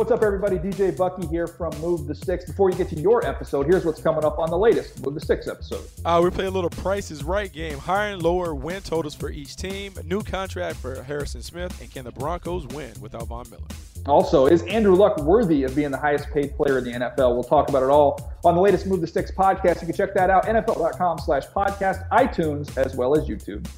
What's up, everybody? DJ Bucky here from Move the Sticks. Before you get to your episode, here's what's coming up on the latest Move the Sticks episode. Uh, we play a little Price is Right game. Higher and lower win totals for each team. A new contract for Harrison Smith. And can the Broncos win without Von Miller? Also, is Andrew Luck worthy of being the highest paid player in the NFL? We'll talk about it all on the latest Move the Sticks podcast. You can check that out, NFL.com slash podcast, iTunes, as well as YouTube.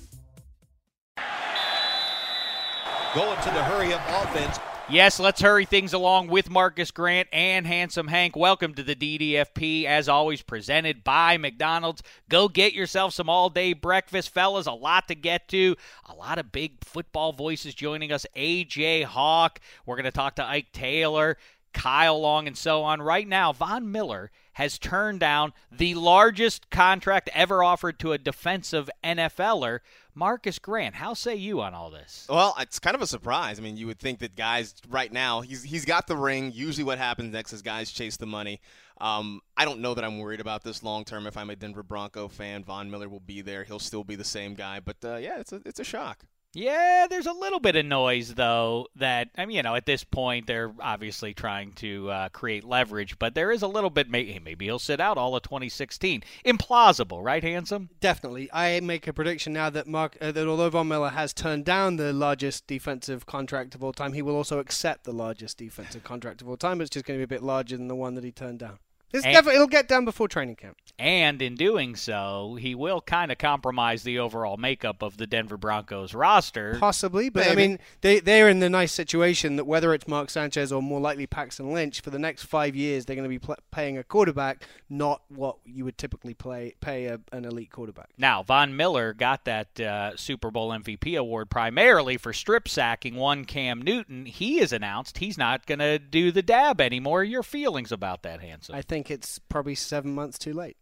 Going to the hurry up offense. Yes, let's hurry things along with Marcas Grant and Handsome Hank. Welcome to the DDFP, as always, presented by McDonald's. Go get yourself some all day breakfast, fellas. A lot to get to. A lot of big football voices joining us. AJ Hawk. We're going to talk to Ike Taylor, Kyle Long, and so on. Right now, Von Miller has turned down the largest contract ever offered to a defensive NFLer. Marcas Grant, how say you on all this? Well, it's kind of a surprise. I mean, you would think that guys right now he's he's got the ring. Usually, what happens next is guys chase the money. Um, I don't know that I'm worried about this long term. If I'm a Denver Bronco fan, Von Miller will be there. He'll still be the same guy. But uh, yeah, it's a it's a shock. Yeah, there's a little bit of noise though. That I mean, you know, at this point they're obviously trying to uh, create leverage, but there is a little bit. Maybe, maybe he'll sit out all of 2016. Implausible, right, handsome? Definitely. I make a prediction now that Mark uh, that although Von Miller has turned down the largest defensive contract of all time, he will also accept the largest defensive contract of all time. It's just going to be a bit larger than the one that he turned down. It's And- never, it'll get done before training camp. And in doing so, he will kind of compromise the overall makeup of the Denver Broncos roster. Possibly, but I mean, they they're in the nice situation that whether it's Mark Sanchez or more likely Paxton Lynch, for the next five years they're going to be pl- paying a quarterback, not what you would typically play pay a, an elite quarterback. Now, Von Miller got that uh, Super Bowl MVP award primarily for strip sacking one Cam Newton. He has announced he's not going to do the dab anymore. Your feelings about that, handsome? I think it's probably seven months too late.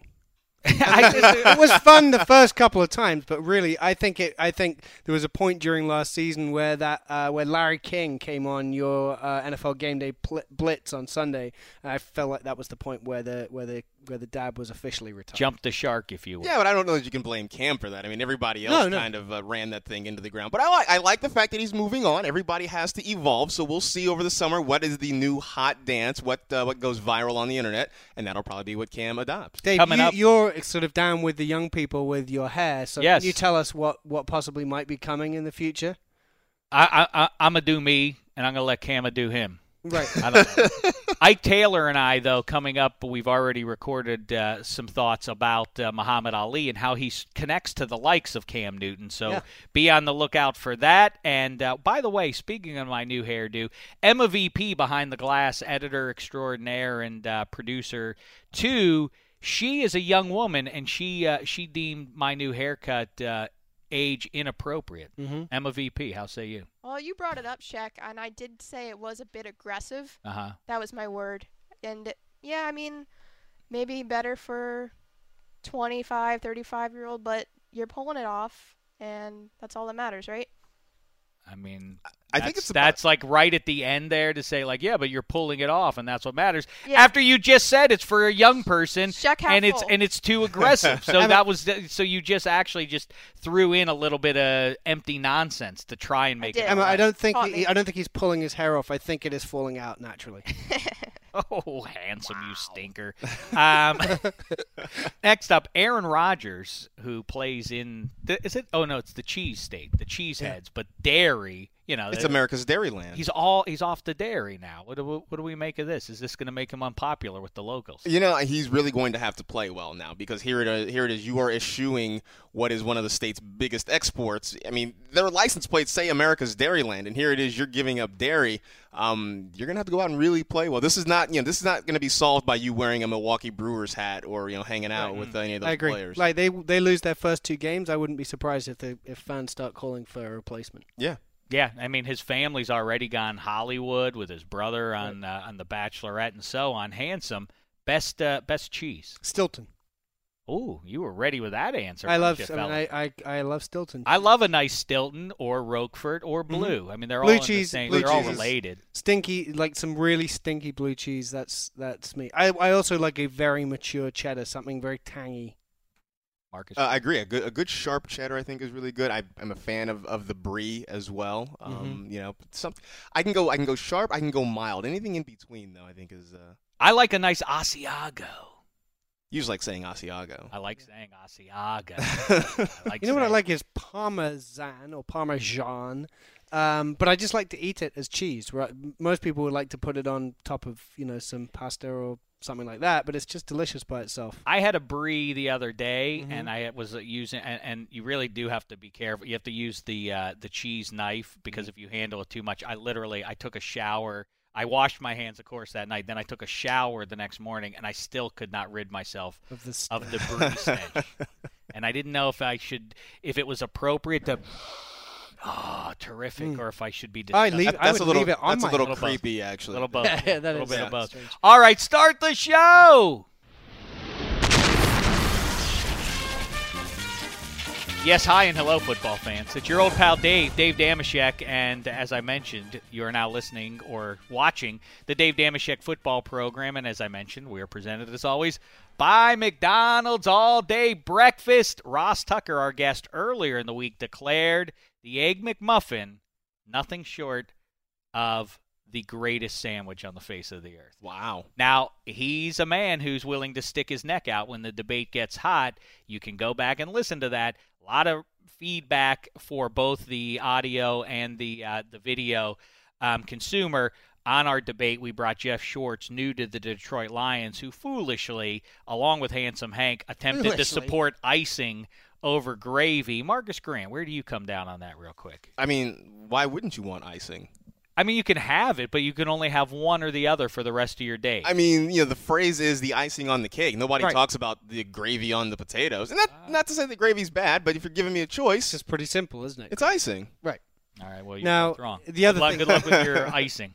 I- it was fun the first couple of times, but really, I think it. I think there was a point during last season where that uh, where Larry King came on your uh, NFL Game Day pl- blitz on Sunday. I felt like that was the point where the where the where the dab was officially retired. Jumped the shark, if you will. Yeah, but I don't know that you can blame Cam for that. I mean, everybody else No, no. kind of uh, ran that thing into the ground. But I like I like the fact that he's moving on. Everybody has to evolve, so we'll see over the summer what is the new hot dance, what uh, what goes viral on the internet, and that'll probably be what Cam adopts. Dave, Coming you, up- you're sort of down with the young people with your hair. So Yes. can you tell us what, what possibly might be coming in the future? I, I, I, I'm going to do me, and I'm going to let Cam do him. Right. I don't know. Ike Taylor and I, though, coming up, we've already recorded uh, some thoughts about uh, Muhammad Ali and how he connects to the likes of Cam Newton. So Yeah. be on the lookout for that. And uh, by the way, speaking of my new hairdo, Emma VP behind the glass, editor extraordinaire and uh, producer, too. She is a young woman, and she uh, she deemed my new haircut uh, age inappropriate. Mhm. Emma VP, how say you? Well, you brought it up, Shaq, and I did say it was a bit aggressive. Uh huh. That was my word. And yeah, I mean, maybe better for 25, 35 year old, but you're pulling it off, and that's all that matters, right? I mean, I think it's about- that's like right at the end there to say like, yeah, but you're pulling it off, and that's what matters. Yeah. After you just said it's for a young person, Check and it's full. and it's too aggressive. so that was so you just actually just threw in a little bit of empty nonsense to try and make did. it. Emma, I don't think he. I don't think he's pulling his hair off. I think it is falling out naturally. Oh, handsome, you stinker. Um, next up, Aaron Rodgers, who plays in. The, is it? Oh no, it's the cheese state, the cheeseheads, but dairy. You know, It's America's Dairyland. He's all he's off the dairy now. What do we, what do we make of this? Is this going to make him unpopular with the locals? You know, he's really going to have to play well now because here it is, here it is. You are eschewing what is one of the state's biggest exports. I mean, their license plates say America's Dairyland, and here it is. You're giving up dairy. Um, you're gonna have to go out and really play well. This is not, you know, this is not going to be solved by you wearing a Milwaukee Brewers hat or you know hanging out with any of those I agree. players. Like they they lose their first two games, I wouldn't be surprised if they if fans start calling for a replacement. yeah. Yeah, I mean his family's already gone Hollywood with his brother on uh, on The Bachelorette and so on. Handsome, best uh, best cheese. Stilton. Oh, you were ready with that answer. I love. I, mean. I, I I love Stilton. I love a nice Stilton or Roquefort or blue. I mean they're Mm-hmm. Blue all in the cheese- same. blue they're all cheese is- related. stinky, like some really stinky blue cheese. That's that's me. I I also like a very mature cheddar, something very tangy. Marcus. Uh, I agree. A good, a good sharp cheddar, I think, is really good. I, I'm a fan of, of the brie as well. Mm-hmm. Um, You know, some I can go, I can go sharp. I can go mild. Anything in between, though, I think is. Uh, I like a nice Asiago. you just like saying Asiago. I like saying Asiago. Like You know what I like is parmesan or parmesan. Um, but I just like to eat it as cheese. Right? Most people would like to put it on top of you know some pasta or something like that, but it's just delicious by itself. I had a brie the other day, Mm-hmm. and I was uh, using, and, and you really do have to be careful. You have to use the uh, the cheese knife because Mm-hmm. if you handle it too much, I literally I took a shower. I washed my hands, of course, that night. Then I took a shower the next morning, and I still could not rid myself Of this of the brie stench. and I didn't know if I should, if it was appropriate to. Oh, terrific! Or if I should be. Mm. I leave. That- I that's would a little, leave it on that's my a little Little both. creepy, actually. little both. Yeah, that little is bit of both. strange. All right, start the show. Yes, hi and hello, football fans. It's your old pal Dave, Dave Dameshek, and as I mentioned, you are now listening or watching the Dave Dameshek football program. And as I mentioned, we are presented as always by McDonald's All Day Breakfast. Ross Tucker, our guest earlier in the week, declared the Egg McMuffin nothing short of the greatest sandwich on the face of the earth. Wow. Now, he's a man who's willing to stick his neck out when the debate gets hot. You can go back and listen to that. A lot of feedback for both the audio and the uh, the video um, consumer on our debate. We brought Jeff Schwartz, new to the Detroit Lions, who foolishly, along with Handsome Hank, attempted to support icing over gravy. Marcas Grant, where do you come down on that, real quick? I mean, why wouldn't you want icing? I mean, you can have it, but you can only have one or the other for the rest of your day. I mean, you know, the phrase is the icing on the cake. Nobody Right. talks about the gravy on the potatoes. And not, ah. not to say the gravy's bad, but if you're giving me a choice, It's pretty simple, isn't it? it's icing. right. All right. Well, you're Now, wrong. the other good luck, thing- good luck with your icing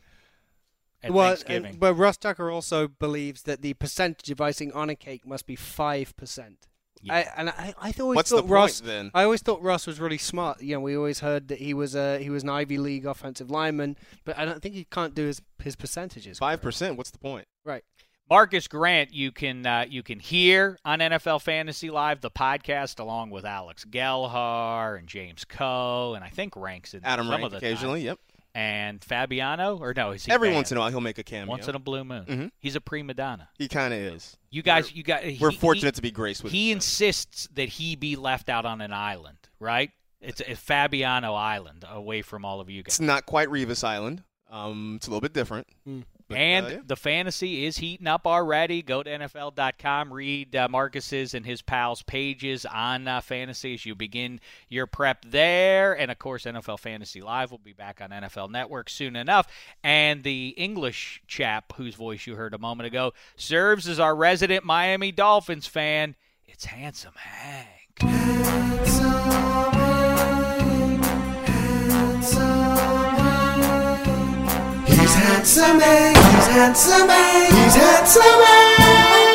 at well, uh, Thanksgiving. and- but Russ Tucker also believes that the percentage of icing on a cake must be five percent. I, and I, I always What's the thought point, Ross. then? I always thought Ross was really smart. You know, we always heard that he was a he was an Ivy League offensive lineman, but I don't think he can't do his his percentages. Five percent. What's the point? Right. Marcas Grant, you can uh, you can hear on NFL Fantasy Live the podcast along with Alex Gelhar and James Koh, and I think ranks in Adam some Rank of the occasionally. time. Yep. And Fabiano, or no, is he Every banned? once in a while, he'll make a cameo. once in a blue moon. Mhm. He's a prima donna. he kind of is. You guys, you guys, We're fortunate he- to be graced with. He his insists that he be left out on an island, right? It's a Fabiano Island, away from all of you guys. It's not quite Revis Island. Um, it's a little bit different. But, and uh, yeah. the fantasy is heating up already. Go to NFL.com, read uh, Marcus's and his pals' pages on uh, fantasy as you begin your prep there. And of course, NFL Fantasy Live will be back on NFL Network soon enough. And the English chap whose voice you heard a moment ago serves as our resident Miami Dolphins fan. It's Handsome Hank. handsome Hank. He's handsome Hank. He's handsome eh? Hank.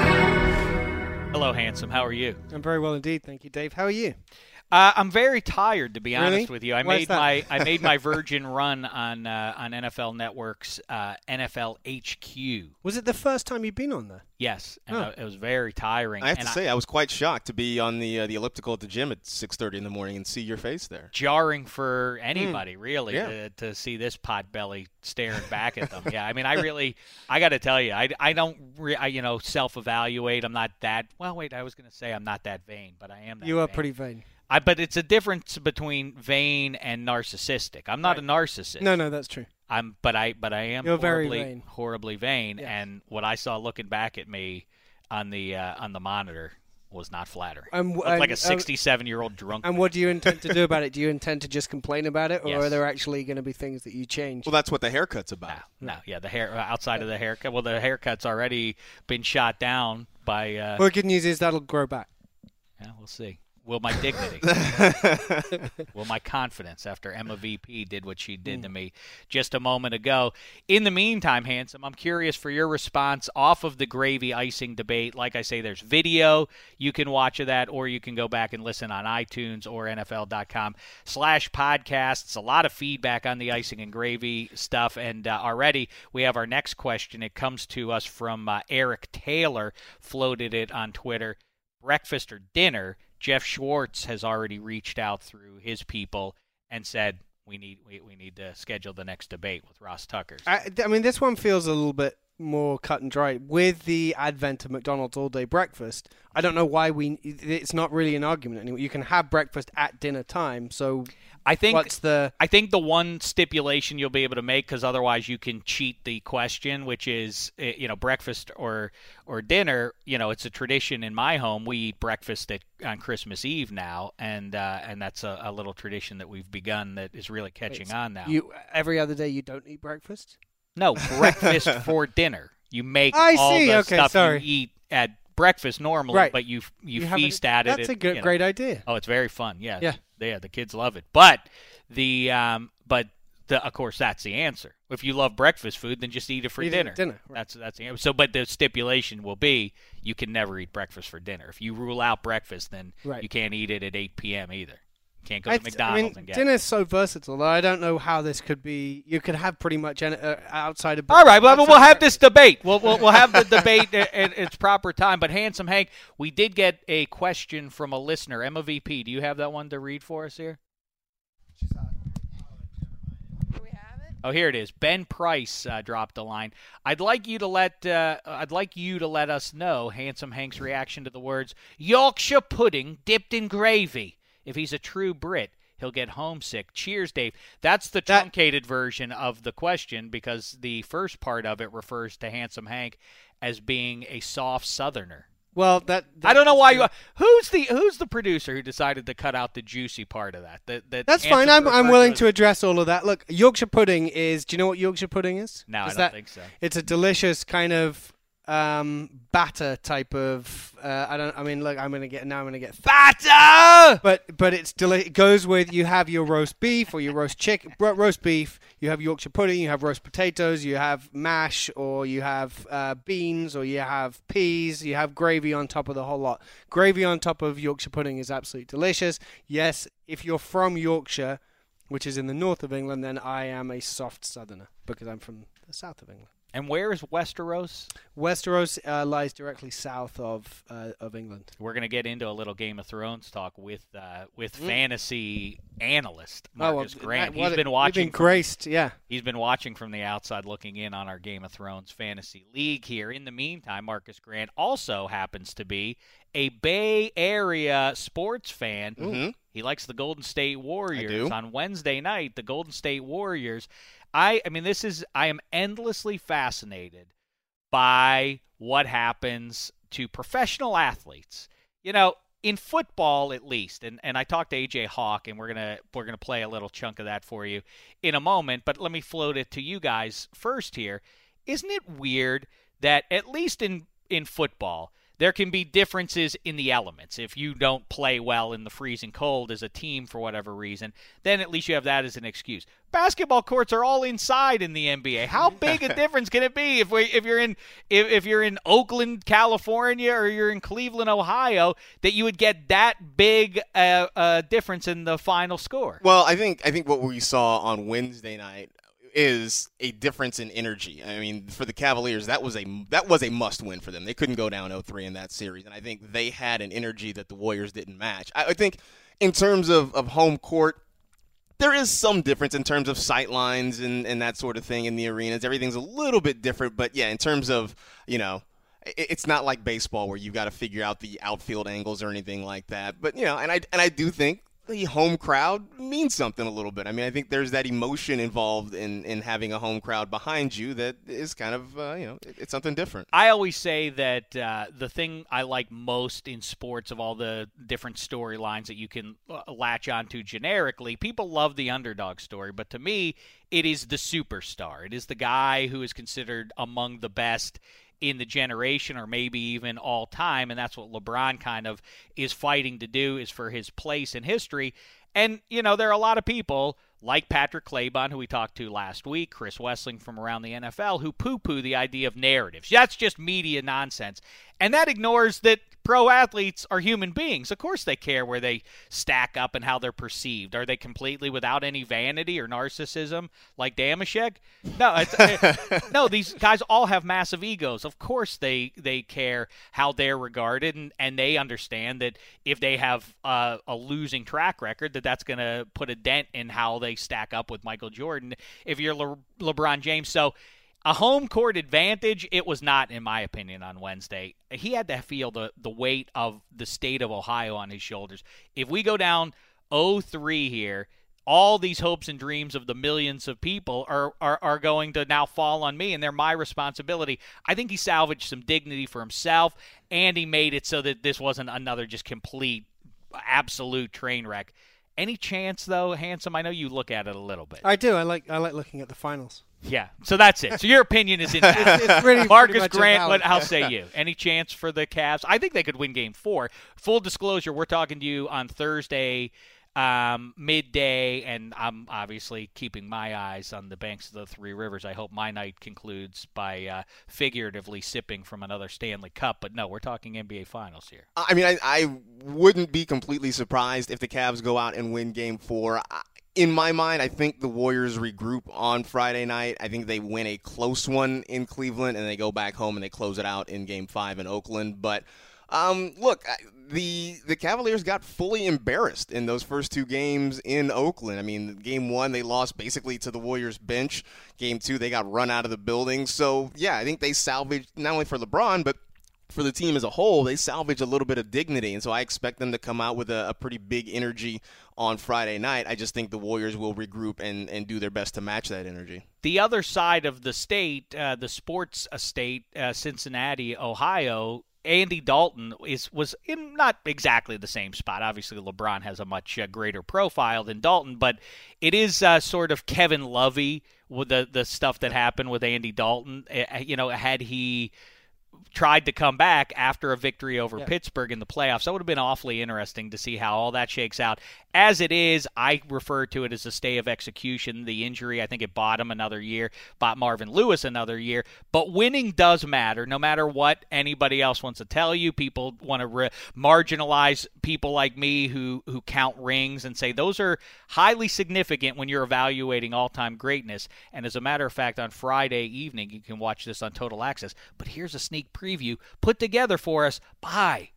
Eh? Hello, handsome. How are you? I'm very well indeed, thank you, Dave. How are you? Uh, I'm very tired, to be Really? honest with you. I Why made my I made my virgin run on uh, on NFL Network's uh, NFL HQ. Was it the first time you've been on there? Yes, and Oh. uh, it was very tiring. I have and to say, I was quite shocked to be on the uh, the elliptical at the gym at 6:30 in the morning and see your face there. jarring for anybody really Yeah. to, to see this pot belly staring back at them. yeah, I mean, I really, I got to tell you, I, I don't, re- I, you know, self evaluate. I'm not that. Well, wait, I was going to say I'm not that vain, but I am. That You are vain. pretty vain. I, but it's a difference between vain and narcissistic. I'm not a narcissist. No, no, that's true. I'm, but I, but I am You're very horribly, vain. horribly vain. And what I saw looking back at me on the uh, on the monitor was not flattering. Um, Looked like and- a um, 67 year old drunk. And what do you intend to do about it? Do you intend to just complain about it, or Yes. are there actually going to be things that you change? Well, that's what the haircut's about. No, yeah, the hair uh, outside of the haircut. Well, the haircut's already been shot down by. Uh, well, good news is that'll grow back. yeah, we'll see. Will my dignity, will my confidence after Emma VP did what she did to me just a moment ago. In the meantime, handsome, I'm curious for your response off of the gravy icing debate. Like I say, there's video you can watch of that, or you can go back and listen on iTunes or NFL.com/slash podcasts. A lot of feedback on the icing and gravy stuff, and uh, already we have our next question. It comes to us from uh, Eric Taylor, floated it on Twitter breakfast or dinner, Jeff Schwartz has already reached out through his people and said we need we, we need to schedule the next debate with Ross Tucker. I, I mean, this one feels a little bit more cut and dry. With the advent of McDonald's all day breakfast, I don't know why we. It's not really an argument anymore. You can have breakfast at dinner time. So I think what's the I think the one stipulation you'll be able to make because otherwise you can cheat the question, which is eh, you know breakfast or or dinner. You know, it's a tradition in my home. We eat breakfast at on Christmas Eve now, and uh, and that's a, a little tradition that we've begun that is really catching on now. you every other day you don't eat breakfast? No, breakfast for dinner. You make I all see, the okay, stuff sorry. you eat at breakfast normally, Right. but you you, You feast at it. that's a good- you know. great idea. Oh, it's very fun. Yeah, Yeah. yeah. The kids love it. But the um, but the, of course that's the answer. If you love breakfast food, then just eat it for Eat it dinner. dinner, right. That's that's the answer. So, but the stipulation will be you can never eat breakfast for dinner. If you rule out breakfast, then Right. you can't eat it at 8 p.m. either. You can't go I to th- McDonald's I mean, and get. dinner's so versatile. that I don't know how this could be. You could have pretty much any, uh, outside of. All right, well, we'll have this debate. We'll, we'll, we'll have the debate at, at its proper time. But, Handsome Hank, we did get a question from a listener, Emma VP. Do you have that one to read for us here? Do we have it? Oh, here it is. Ben Price uh, dropped a line. I'd like you to let uh, I'd like you to let us know Handsome Hank's reaction to the words Yorkshire pudding dipped in gravy. If he's a true Brit, he'll get homesick. Cheers, Dave. That's the truncated version of the question because the first part of it refers to Handsome Hank as being a soft Southerner. Well, that, I don't know why you. Who's the Who's the producer who decided to cut out the juicy part of that? That, that That's fine. I'm, I'm willing to address all of that. Look, Yorkshire pudding is. Do you know what Yorkshire pudding is? No, I don't that- think so. It's a delicious kind of um, batter type of. Uh, I don't. I mean, look, I'm gonna get now. I'm gonna get batter. But but it's deli- it goes with you have your roast beef or your roast chicken, roast beef. You have Yorkshire pudding. You have roast potatoes. You have mash or you have uh, beans or you have peas. You have gravy on top of the whole lot. Gravy on top of Yorkshire pudding is absolutely delicious. Yes, if you're from Yorkshire, which is in the north of England, then I am a soft southerner because I'm from the south of England. And where is Westeros? Westeros uh, lies directly south of uh, of England. We're gonna get into a little Game of Thrones talk with uh, with Mm. fantasy analyst Oh, well, Marcas Grant. that- He's been watching. been from- graced, yeah. He's been watching from the outside, looking in on our Game of Thrones fantasy league here. In the meantime, Marcas Grant also happens to be a Bay Area sports fan. Mhm. He likes the Golden State Warriors. On Wednesday night, the Golden State Warriors. I, I mean, this is. I am endlessly fascinated by what happens to professional athletes. You know, in football at least, and, and I talked to AJ Hawk, and we're gonna we're gonna play a little chunk of that for you in a moment. But let me float it to you guys first here. Isn't it weird that at least in in football there can be differences in the elements. If you don't play well in the freezing cold as a team for whatever reason, then at least you have that as an excuse. Basketball courts are all inside in the NBA. How big a difference can it be if we if you're in if, if you're in Oakland, California, or you're in Cleveland, Ohio, that you would get that big uh, uh, difference in the final score? Well, I think I think what we saw on Wednesday night is a difference in energy. I mean, for the Cavaliers, that was a that was a must win for them. They couldn't go down 0-3 in that series, and I think they had an energy that the Warriors didn't match. I, I think in terms of, of home court, there is some difference in terms of sight lines and, and that sort of thing in the arenas. Everything's a little bit different, but yeah, in terms of you know it's not like baseball where you've got to figure out the outfield angles or anything like that. But you know, and I and I do think the home crowd means something a little bit. I mean, I think there's that emotion involved in, in having a home crowd behind you that is kind of, uh, you know, it's something different. I always say that uh, the thing I like most in sports of all the different storylines that you can uh, latch onto generically, people love the underdog story, but to me, it is the superstar. It is the guy who is considered among the best in the generation or maybe even all time and that's what LeBron kind of is fighting to do is for his place in history and you know there are a lot of people like Patrick Claybon, who we talked to last week, Chris Wesseling from around the NFL, who poo poo the idea of narratives. That's just media nonsense. And that ignores that pro athletes are human beings. Of course, they care where they stack up and how they're perceived. Are they completely without any vanity or narcissism like Dameshek? No, uh, no. These guys all have massive egos. Of course, they they care how they're regarded, and, and they understand that if they have uh, a losing track record, that that's going to put a dent in how they stack up with Michael Jordan. If you're Le- LeBron James, so a home court advantage, it was not, in my opinion, on Wednesday. He had to feel the, the weight of the state of Ohio on his shoulders. If we go down 0 3 here, all these hopes and dreams of the millions of people are, are, are going to now fall on me, and they're my responsibility. I think he salvaged some dignity for himself, and he made it so that this wasn't another just complete, absolute train wreck. Any chance though, handsome? I know you look at it a little bit. I do. I like I like looking at the finals. Yeah. So that's it. So your opinion is in it's, it's really Marcas Grant. What? How say you? Any chance for the Cavs? I think they could win Game Four. Full disclosure: We're talking to you on Thursday um, midday, and I'm obviously keeping my eyes on the banks of the Three Rivers. I hope my night concludes by uh, figuratively sipping from another Stanley Cup. But no, we're talking NBA Finals here. I mean, I, I wouldn't be completely surprised if the Cavs go out and win Game Four. In my mind, I think the Warriors regroup on Friday night. I think they win a close one in Cleveland, and they go back home and they close it out in Game Five in Oakland. But um, look, the the Cavaliers got fully embarrassed in those first two games in Oakland. I mean, game one they lost basically to the Warriors bench. Game two they got run out of the building. So yeah, I think they salvaged not only for LeBron but for the team as a whole, they salvage a little bit of dignity, and so I expect them to come out with a, a, pretty big energy on Friday night. I just think the Warriors will regroup and, and do their best to match that energy. The other side of the state, uh, the sports state, uh, Cincinnati, Ohio, Andy Dalton is was in not exactly the same spot. Obviously, LeBron has a much uh, greater profile than Dalton, but it is uh, sort of Kevin Lovey with the the stuff that happened with Andy Dalton. Uh, you know, had he tried to come back after a victory over yeah. Pittsburgh in the playoffs. That would have been awfully interesting to see how all that shakes out. As it is, I refer to it as a stay of execution. The injury, I think it bought him another year, bought Marvin Lewis another year. But winning does matter, no matter what anybody else wants to tell you. People want to re- marginalize people like me who who count rings and say those are highly significant when you're evaluating all-time greatness. And as a matter of fact, on Friday evening, you can watch this on Total Access. But here's a sneak preview put together for us by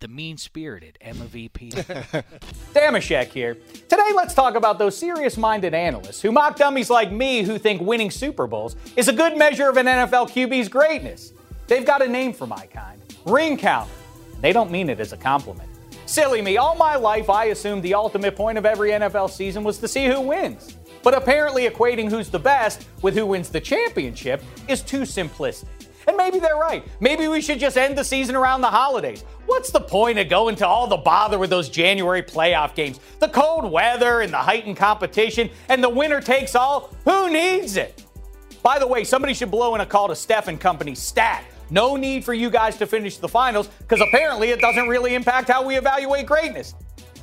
the mean spirited Emma VP. Dameshek here. Today, let's talk about those serious minded analysts who mock dummies like me who think winning Super Bowls is a good measure of an NFL QB's greatness. They've got a name for my kind ring counter. They don't mean it as a compliment. Silly me, all my life I assumed the ultimate point of every NFL season was to see who wins. But apparently, equating who's the best with who wins the championship is too simplistic. And maybe they're right. Maybe we should just end the season around the holidays. What's the point of going to all the bother with those January playoff games? The cold weather and the heightened competition and the winner takes all? Who needs it? By the way, somebody should blow in a call to Steph and Company stat. No need for you guys to finish the finals because apparently it doesn't really impact how we evaluate greatness.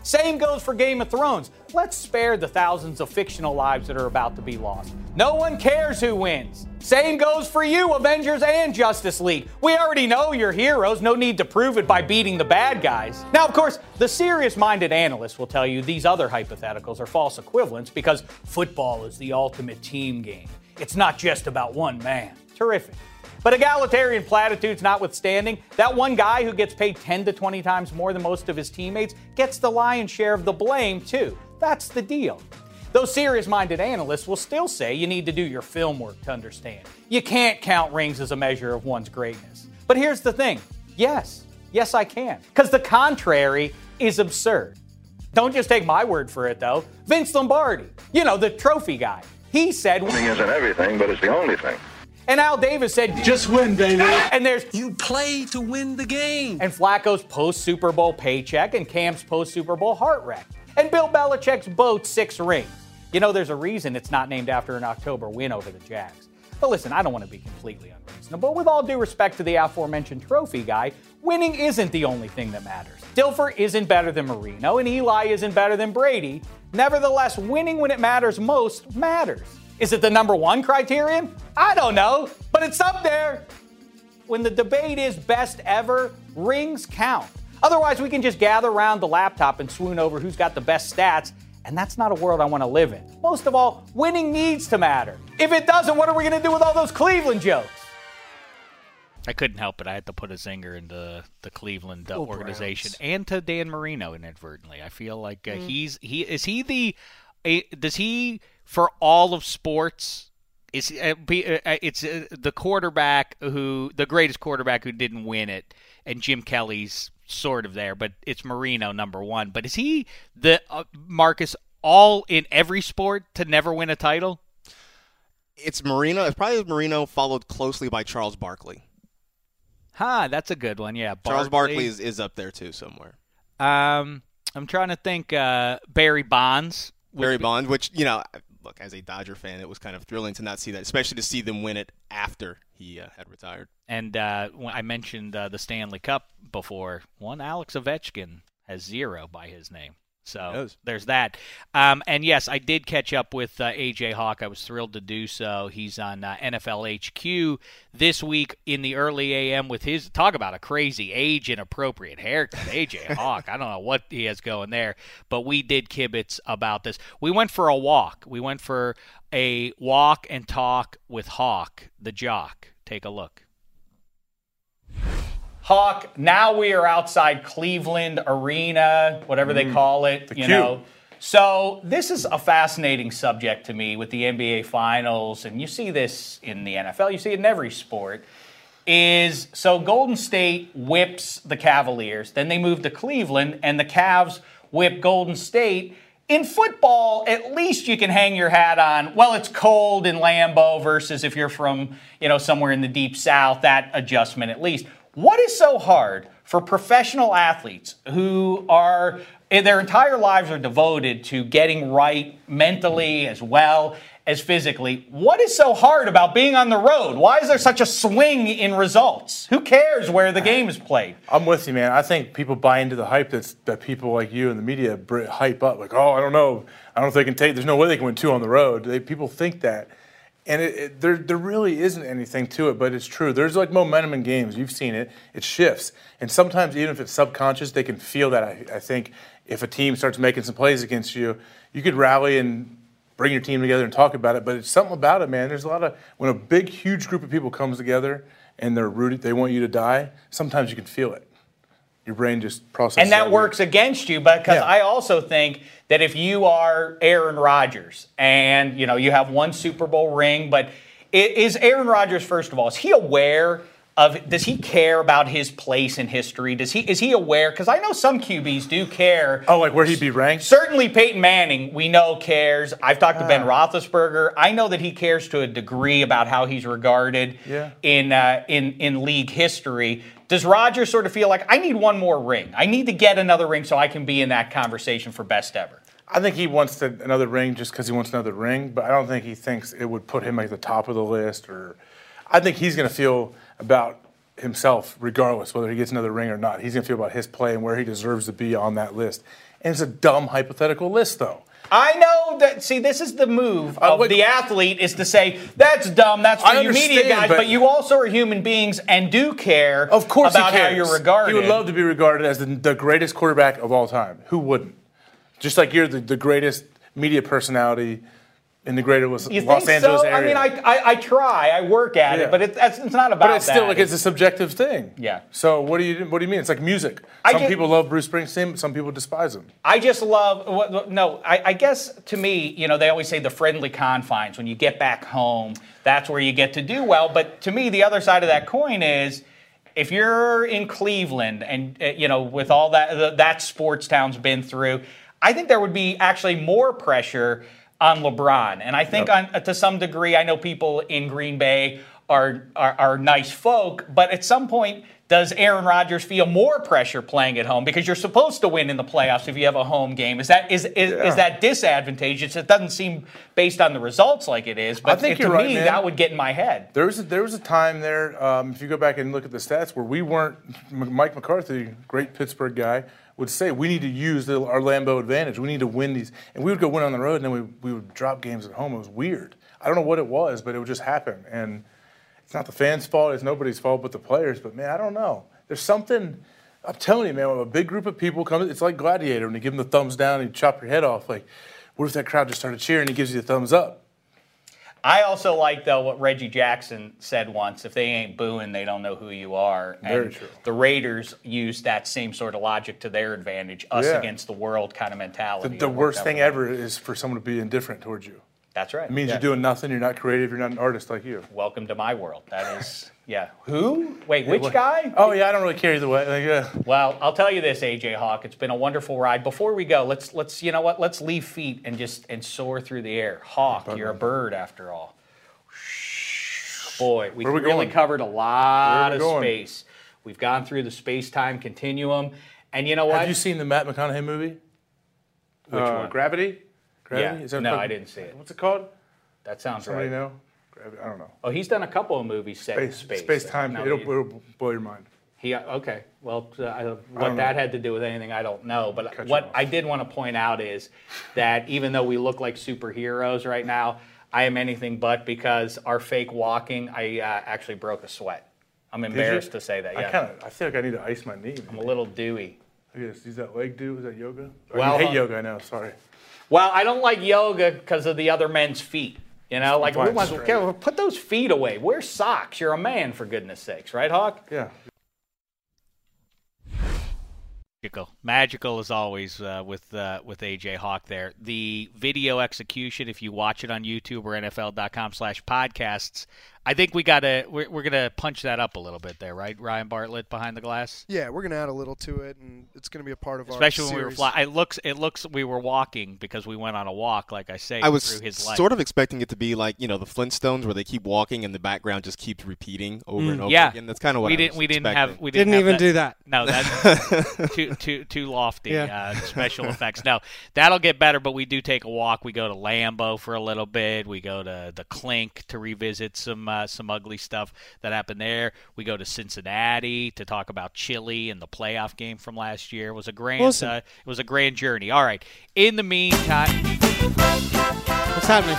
Same goes for Game of Thrones. Let's spare the thousands of fictional lives that are about to be lost. No one cares who wins. Same goes for you, Avengers and Justice League. We already know you're heroes, no need to prove it by beating the bad guys. Now, of course, the serious minded analysts will tell you these other hypotheticals are false equivalents because football is the ultimate team game. It's not just about one man. Terrific. But egalitarian platitudes notwithstanding, that one guy who gets paid 10 to 20 times more than most of his teammates gets the lion's share of the blame, too. That's the deal. Those serious minded analysts will still say you need to do your film work to understand. You can't count rings as a measure of one's greatness. But here's the thing yes, yes, I can. Because the contrary is absurd. Don't just take my word for it, though. Vince Lombardi, you know, the trophy guy, he said Winning isn't everything, but it's the only thing. And Al Davis said, Just win, baby. And there's You play to win the game. and Flacco's post Super Bowl paycheck and Cam's post Super Bowl heart wreck. And Bill Belichick's boat six rings. You know, there's a reason it's not named after an October win over the Jags. But listen, I don't want to be completely unreasonable. With all due respect to the aforementioned trophy guy, winning isn't the only thing that matters. Dilfer isn't better than Marino, and Eli isn't better than Brady. Nevertheless, winning when it matters most matters. Is it the number one criterion? I don't know, but it's up there. When the debate is best ever, rings count. Otherwise, we can just gather around the laptop and swoon over who's got the best stats, and that's not a world I want to live in. Most of all, winning needs to matter. If it doesn't, what are we going to do with all those Cleveland jokes? I couldn't help it. I had to put a zinger into the Cleveland uh, organization Browns. and to Dan Marino inadvertently. I feel like uh, Mm. he's he is he the a, does he for all of sports is uh, be, uh, uh, it's uh, the quarterback who the greatest quarterback who didn't win it and Jim Kelly's sort of there, but it's Marino number one. But is he the uh, Marcus all in every sport to never win a title? It's Marino. It's probably Marino followed closely by Charles Barkley. Huh, that's a good one. Yeah, Charles Barkley is, is up there too somewhere. Um, I'm trying to think. Uh, Barry Bonds. Barry Bonds, which you know, look as a Dodger fan, it was kind of thrilling to not see that, especially to see them win it after he uh, had retired. And uh, I mentioned uh, the Stanley Cup before. One Alex Ovechkin has zero by his name. So there's that. Um, and yes, I did catch up with uh, AJ Hawk. I was thrilled to do so. He's on uh, NFL HQ this week in the early AM with his talk about a crazy age inappropriate haircut. AJ Hawk, I don't know what he has going there, but we did kibitz about this. We went for a walk. We went for a walk and talk with Hawk, the jock. Take a look. Hawk, now we are outside Cleveland Arena, whatever they mm, call it, you Q. know. So this is a fascinating subject to me with the NBA Finals, and you see this in the NFL, you see it in every sport. Is so Golden State whips the Cavaliers, then they move to Cleveland, and the Cavs whip Golden State. In football, at least you can hang your hat on. Well, it's cold in Lambeau versus if you're from, you know, somewhere in the deep south. That adjustment, at least. What is so hard for professional athletes who are eh, their entire lives are devoted to getting right mentally as well as physically? What is so hard about being on the road? Why is there such a swing in results? Who cares where the game is played? I'm with you, man. I think people buy into the hype that's, that people like you and the media hype up. Like, oh, I don't know. I don't know if they can take. There's no way they can win two on the road. They, people think that, and it, it, there there really isn't anything to it. But it's true. There's like momentum in games. You've seen it. It shifts, and sometimes even if it's subconscious, they can feel that. I, I think if a team starts making some plays against you, you could rally and bring your team together and talk about it. But it's something about it, man. There's a lot of when a big, huge group of people comes together and they're rooted, they want you to die. Sometimes you can feel it. Your brain just processes. and that weird. works against you because Yeah. I also think that if you are Aaron Rodgers and you know you have one Super Bowl ring, but is Aaron Rodgers first of all is he aware of does he care about his place in history? Does he is he aware? Because I know some QBs do care. Oh, like where he'd be ranked? Certainly, Peyton Manning, we know cares. I've talked to Ben Ah. Roethlisberger. I know that he cares to a degree about how he's regarded Yeah. in uh, in in league history. Does Rodgers sort of feel like I need one more ring? I need to get another ring so I can be in that conversation for best ever. I think he wants to, another ring just because he wants another ring, but I don't think he thinks it would put him at the top of the list. Or I think he's going to feel about himself, regardless whether he gets another ring or not. He's going to feel about his play and where he deserves to be on that list. And it's a dumb hypothetical list, though. I know that. See, this is the move Uh, of wait. the athlete is to say that's dumb. That's for I you media guys. But, but- you also are human beings and do care. Of course, about how you're regarded. He would love to be regarded as the, the greatest quarterback of all time. Who wouldn't? Just like you're the, the greatest media personality in the greater Los, You Los think Angeles so? area. I mean, I, I, I try, I work at Yeah. it, but it, that's, it's not about but it's still that. like it's a subjective thing. Yeah. So what do you what do you mean? It's like music. I Some get- people love Bruce Springsteen, some people despise him. I just love. No, I, I guess to me, you know, they always say the friendly confines. When you get back home, that's where you get to do well. But to me, the other side of that coin is. If you're in Cleveland and uh, you know with all that th- that sports town's been through, I think there would be actually more pressure on LeBron. And I think on, to some degree, I know people in Green Bay are, are are nice folk, but at some point, does Aaron Rodgers feel more pressure playing at home because you're supposed to win in the playoffs if you have a home game? Is that is is, Yeah. is that disadvantageous? It doesn't seem based on the results like it is, but I think to you're right, me man. that would get in my head. There was a, there was a time there. Um, if you go back and look at the stats, where we weren't. Mike McCarthy, great Pittsburgh guy, would say we need to use the, our Lambeau advantage. We need to win these, and we would go win on the road, and then we we would drop games at home. It was weird. I don't know what it was, but it would just happen, and it's not the fans' fault. It's nobody's fault but the players. But man, I don't know. There's something. I'm telling you, man. When a big group of people come, it's like Gladiator when you give them the thumbs down and you chop your head off. Like, what if that crowd just started cheering and he gives you the thumbs up? I also like though what Reggie Jackson said once: if they ain't booing, they don't know who you are. Very true. The Raiders used that same sort of logic to their advantage, us Yeah. against the world kind of mentality. the worked worst thing ever is for someone to be indifferent towards you. That's right. It means Yeah. you're doing nothing. You're not creative. You're not an artist like you. Welcome to my world. That is, yeah. Who? Wait, which guy? Oh yeah, I don't really care either way. Like, yeah. Well, I'll tell you this, AJ Hawk. It's been a wonderful ride. Before we go, let's let's you know what? Let's leave feet and just and soar through the air. Hawk, you're a bird after all. Boy, we, we really going? covered a lot of going? space. We've gone through the space-time continuum, and you know what? Have you seen the Matt McConaughey movie? Which Uh, one? Gravity. Gravity. Yeah. Is that No, I didn't see it. What's it called? That sounds Somebody right. know? Gravity. I don't know. Oh, he's done a couple of movies set Space, space. space time. Now, It'll, it'll blow your mind. He okay. Well, uh, I- what know. that had to do with anything, I don't know. But Cut what. I did want to point out is that even though we look like superheroes right now, I am anything but because our fake walking, I uh, actually broke a sweat. I'm embarrassed to say that. Yeah. I kind of. I feel like I need to ice my knee. I'm a little dewy. At this. That leg do. Is that yoga? Well, you hate uh, yoga. I know. Sorry. Well, I don't like yoga because of the other men's feet. You know, like Fine, who wants- straight. put those feet away. Wear socks. You're a man, for goodness sakes, right, Hawk? Yeah. Magical, magical as always uh, with uh, with AJ Hawk there. The video execution, if you watch it on YouTube or NFL.com/podcasts, I think we gotta we're, we're gonna punch that up a little bit there, right? Ryan Bartlett behind the glass, Yeah, we're gonna add a little to it, and it's gonna be a part of especially our when we were series. flying. It looks it looks we were walking because we went on a walk, like I say, I was through his life. sort of expecting it to be like you know the Flintstones, where they keep walking and the background just keeps repeating over and over Mm. yeah, again. That's kind of what we I didn't. was we didn't expecting. have. We didn't, Didn't have even do that. No, that's too too too lofty. Yeah. Uh, special effects. No, that'll get better. But we do take a walk. We go to Lambeau for a little bit. We go to the Clink to revisit some uh, some ugly stuff that happened there. We go to Cincinnati to talk about Chile and the playoff game from last year. It was a grand. Awesome. Uh, it was a grand journey. All right. In the meantime, What's happening?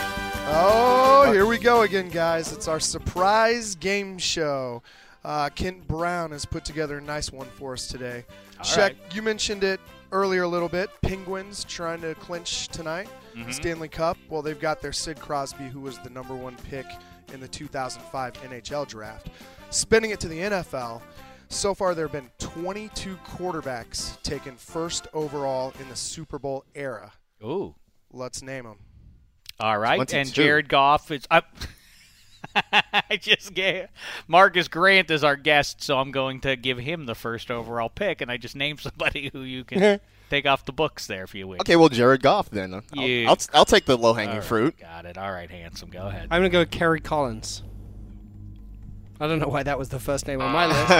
Oh, here we go again, guys. It's our surprise game show. Uh, Kent Brown has put together a nice one for us today. All Shaq, right. you mentioned it earlier a little bit. Penguins trying to clinch tonight, Mhm. Stanley Cup. Well, they've got their Sid Crosby, who was the number one pick in the 2005 NHL draft. Spinning it to the NFL, so far there have been 22 quarterbacks taken first overall in the Super Bowl era. ooh. Let's name them. All right, 22. and Jared Goff is. I, I just gave Marcas Grant is our guest, so I'm going to give him the first overall pick, and I just named somebody who you can take off the books there if you wish. Okay, well, Jared Goff then. I'll, You- I'll, I'll take the low hanging All right, fruit. Got it. All right, handsome. Go ahead. I'm gonna go with Kerry Collins. I don't know why that was the first name on my list.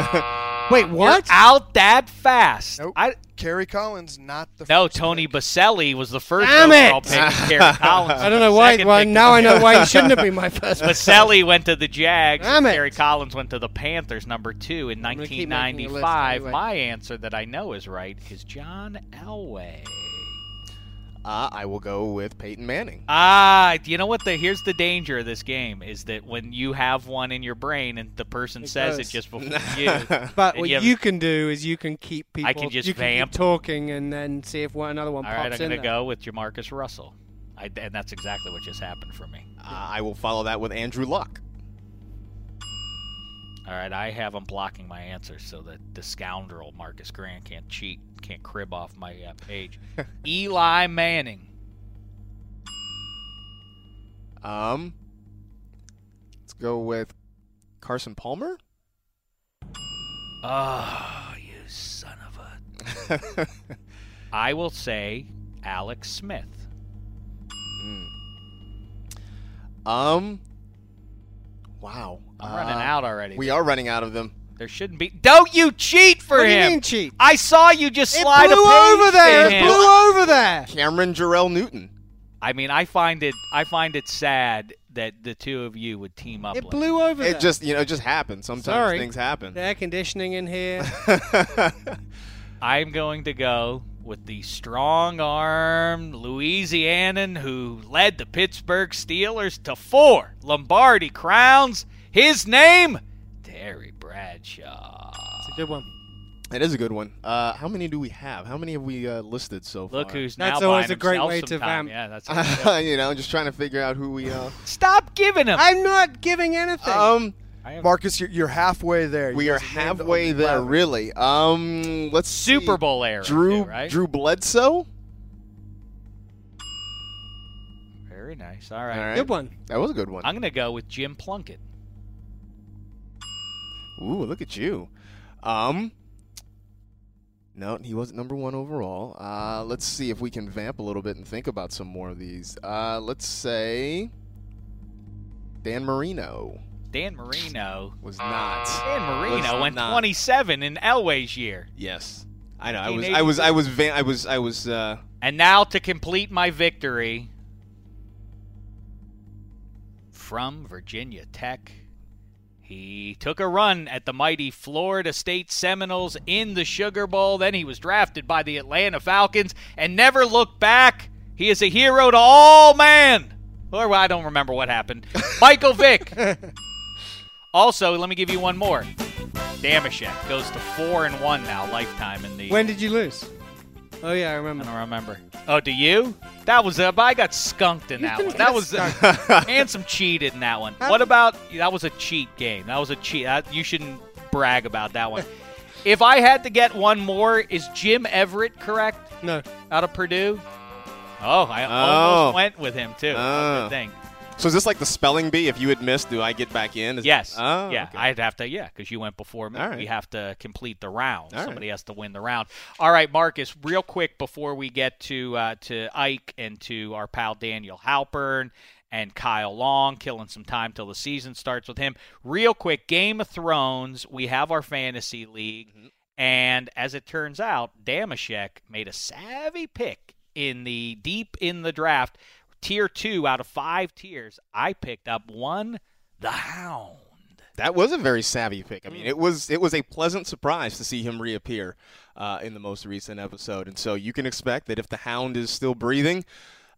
Wait, what? You're out that fast. Nope. I, Kerry Collins, not the no, first Tony Boselli was the first Damn overall it! pick. and Kerry Collins. I don't know why. second why pick. now I know why he shouldn't have been my first. pick. Baselli went to the Jags. Damn it. Kerry Collins went to the Panthers, number two in I'm gonna keep making a list 1995. anyway. My answer that I know is right is John Elway. Uh, I will go with Peyton Manning. Ah, you know what? The here's the danger of this game is that when you have one in your brain and the person It says goes. it just before you, But and what have- you can do is you can keep people. I can just you can keep vamp. talking and then see if one another one All pops right, I'm in gonna go with JaMarcus Russell, I, and that's exactly what just happened for me. Uh, I will follow that with Andrew Luck. All right, I have him blocking my answers so that the scoundrel Marcas Grant can't cheat, can't crib off my uh, page. Eli Manning. Um, let's go with Carson Palmer. Oh, you son of a. I will say Alex Smith. Um, wow. I'm running Uh, out already. We are running out of them. There shouldn't be. Don't you cheat for What do you him? mean cheat? I saw you just It slide blew a page over there. to It him. blew over there. Cameron Jerrell Newton. I mean, I find it. I find it sad that the two of you would team up. It like blew over there. It just, you know, it just happens. Sometimes Sorry. things happen. The air conditioning in here. I'm going to go with the strong-armed Louisianan who led the Pittsburgh Steelers to four Lombardi crowns. His name, Terry Bradshaw. It's a good one. It is a good one. Uh, how many do we have? How many have we uh, listed so far? Look who's That's now always a great way some to time. vamp. Yeah, that's. how we you know, just trying to figure out who we. Uh, Stop giving him. I'm not giving anything. um, I am- Marcas, you're, you're halfway there. You we are guys have named halfway there, really. Um, let's Super see. Bowl era, Drew too, right? Drew Bledsoe. Very nice. All right. All right. Good one. That was a good one. I'm going to go with Jim Plunkett. Ooh, look at you. Um, no, he wasn't number one overall. Uh, let's see if we can vamp a little bit and think about some more of these. Uh, let's say Dan Marino Dan Marino. was not. Dan Marino Was went not. 27 in Elway's year. Yes, I know. I was. I was. I was. Va- I was. I was. Uh, And now to complete my victory from Virginia Tech. He took a run at the mighty Florida State Seminoles in the Sugar Bowl. Then he was drafted by the Atlanta Falcons and never looked back. He is a hero to all man. Or well, I don't remember what happened. Michael Vick. also, let me give you one more. Dameshek goes to four and one now, lifetime in the. When did you lose? Oh yeah, I remember. I remember. don't remember. Oh, do you? That was uh, I got skunked in that one. That was uh, skunked. Handsome cheated in that one. What about that was a cheat game? That was a cheat. That, you shouldn't brag about that one. if I had to get one more, is Jim Everett correct? No. Out of Purdue. Oh, I Oh. almost went with him too. Oh. Good thing. So is this like the spelling bee? If you had missed, do I get back in? Is- Yes. Oh, yeah. okay. I'd have to. Yeah, because you went before me. Right. We have to complete the round. All right. Somebody has to win the round. All right, Marcas. Real quick before we get to uh, to Ike and to our pal Daniel Halpern and Kyle Long, killing some time till the season starts with him. Real quick, Game of Thrones. We have our fantasy league, Mm-hmm. and as it turns out, Dameshek made a savvy pick in the deep in the draft. Tier two out of five tiers, I picked up one, the Hound. That was a very savvy pick. I Mm. mean, it was it was a pleasant surprise to see him reappear uh, in the most recent episode, and so you can expect that if the Hound is still breathing,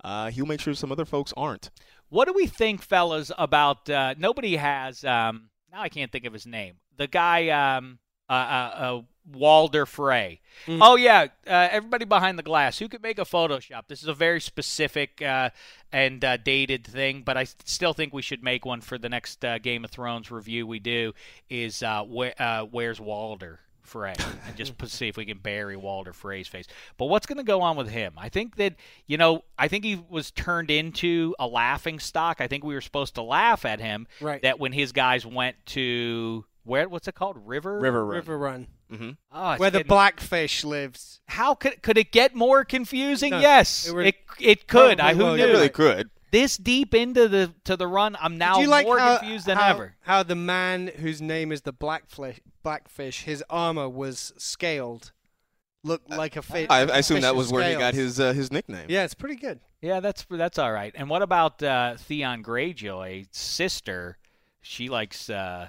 uh, he'll make sure some other folks aren't. What do we think, fellas, about uh, nobody has? Um, now I can't think of his name. The guy, um, uh, uh, uh, Walder Frey. Mm. Oh yeah, uh, everybody behind the glass. Who could make a Photoshop? This is a very specific uh, and uh, dated thing, but I still think we should make one for the next uh, Game of Thrones review we do. Is uh, where, uh, where's Walder? Frey and just see if we can bury Walder Frey's face. But what's going to go on with him? I think that you know, I think he was turned into a laughing stock. I think we were supposed to laugh at him. Right. That when his guys went to where? What's it called? River. Riverrun. River Run. Mm-hmm. Oh, it's Where the getting- blackfish lives. How could could it get more confusing? No, yes, it would- it it could. I probably who will, knew? It really could. This deep into the to the run, I'm now you like more how, confused than how- ever. How the man whose name is the blackfish Blackfish, his armor was scaled, looked like a fish. I, I assume that was where he got his uh, his nickname. Yeah, it's pretty good. Yeah, that's that's all right. And what about uh, Theon Greyjoy's sister? She likes, uh,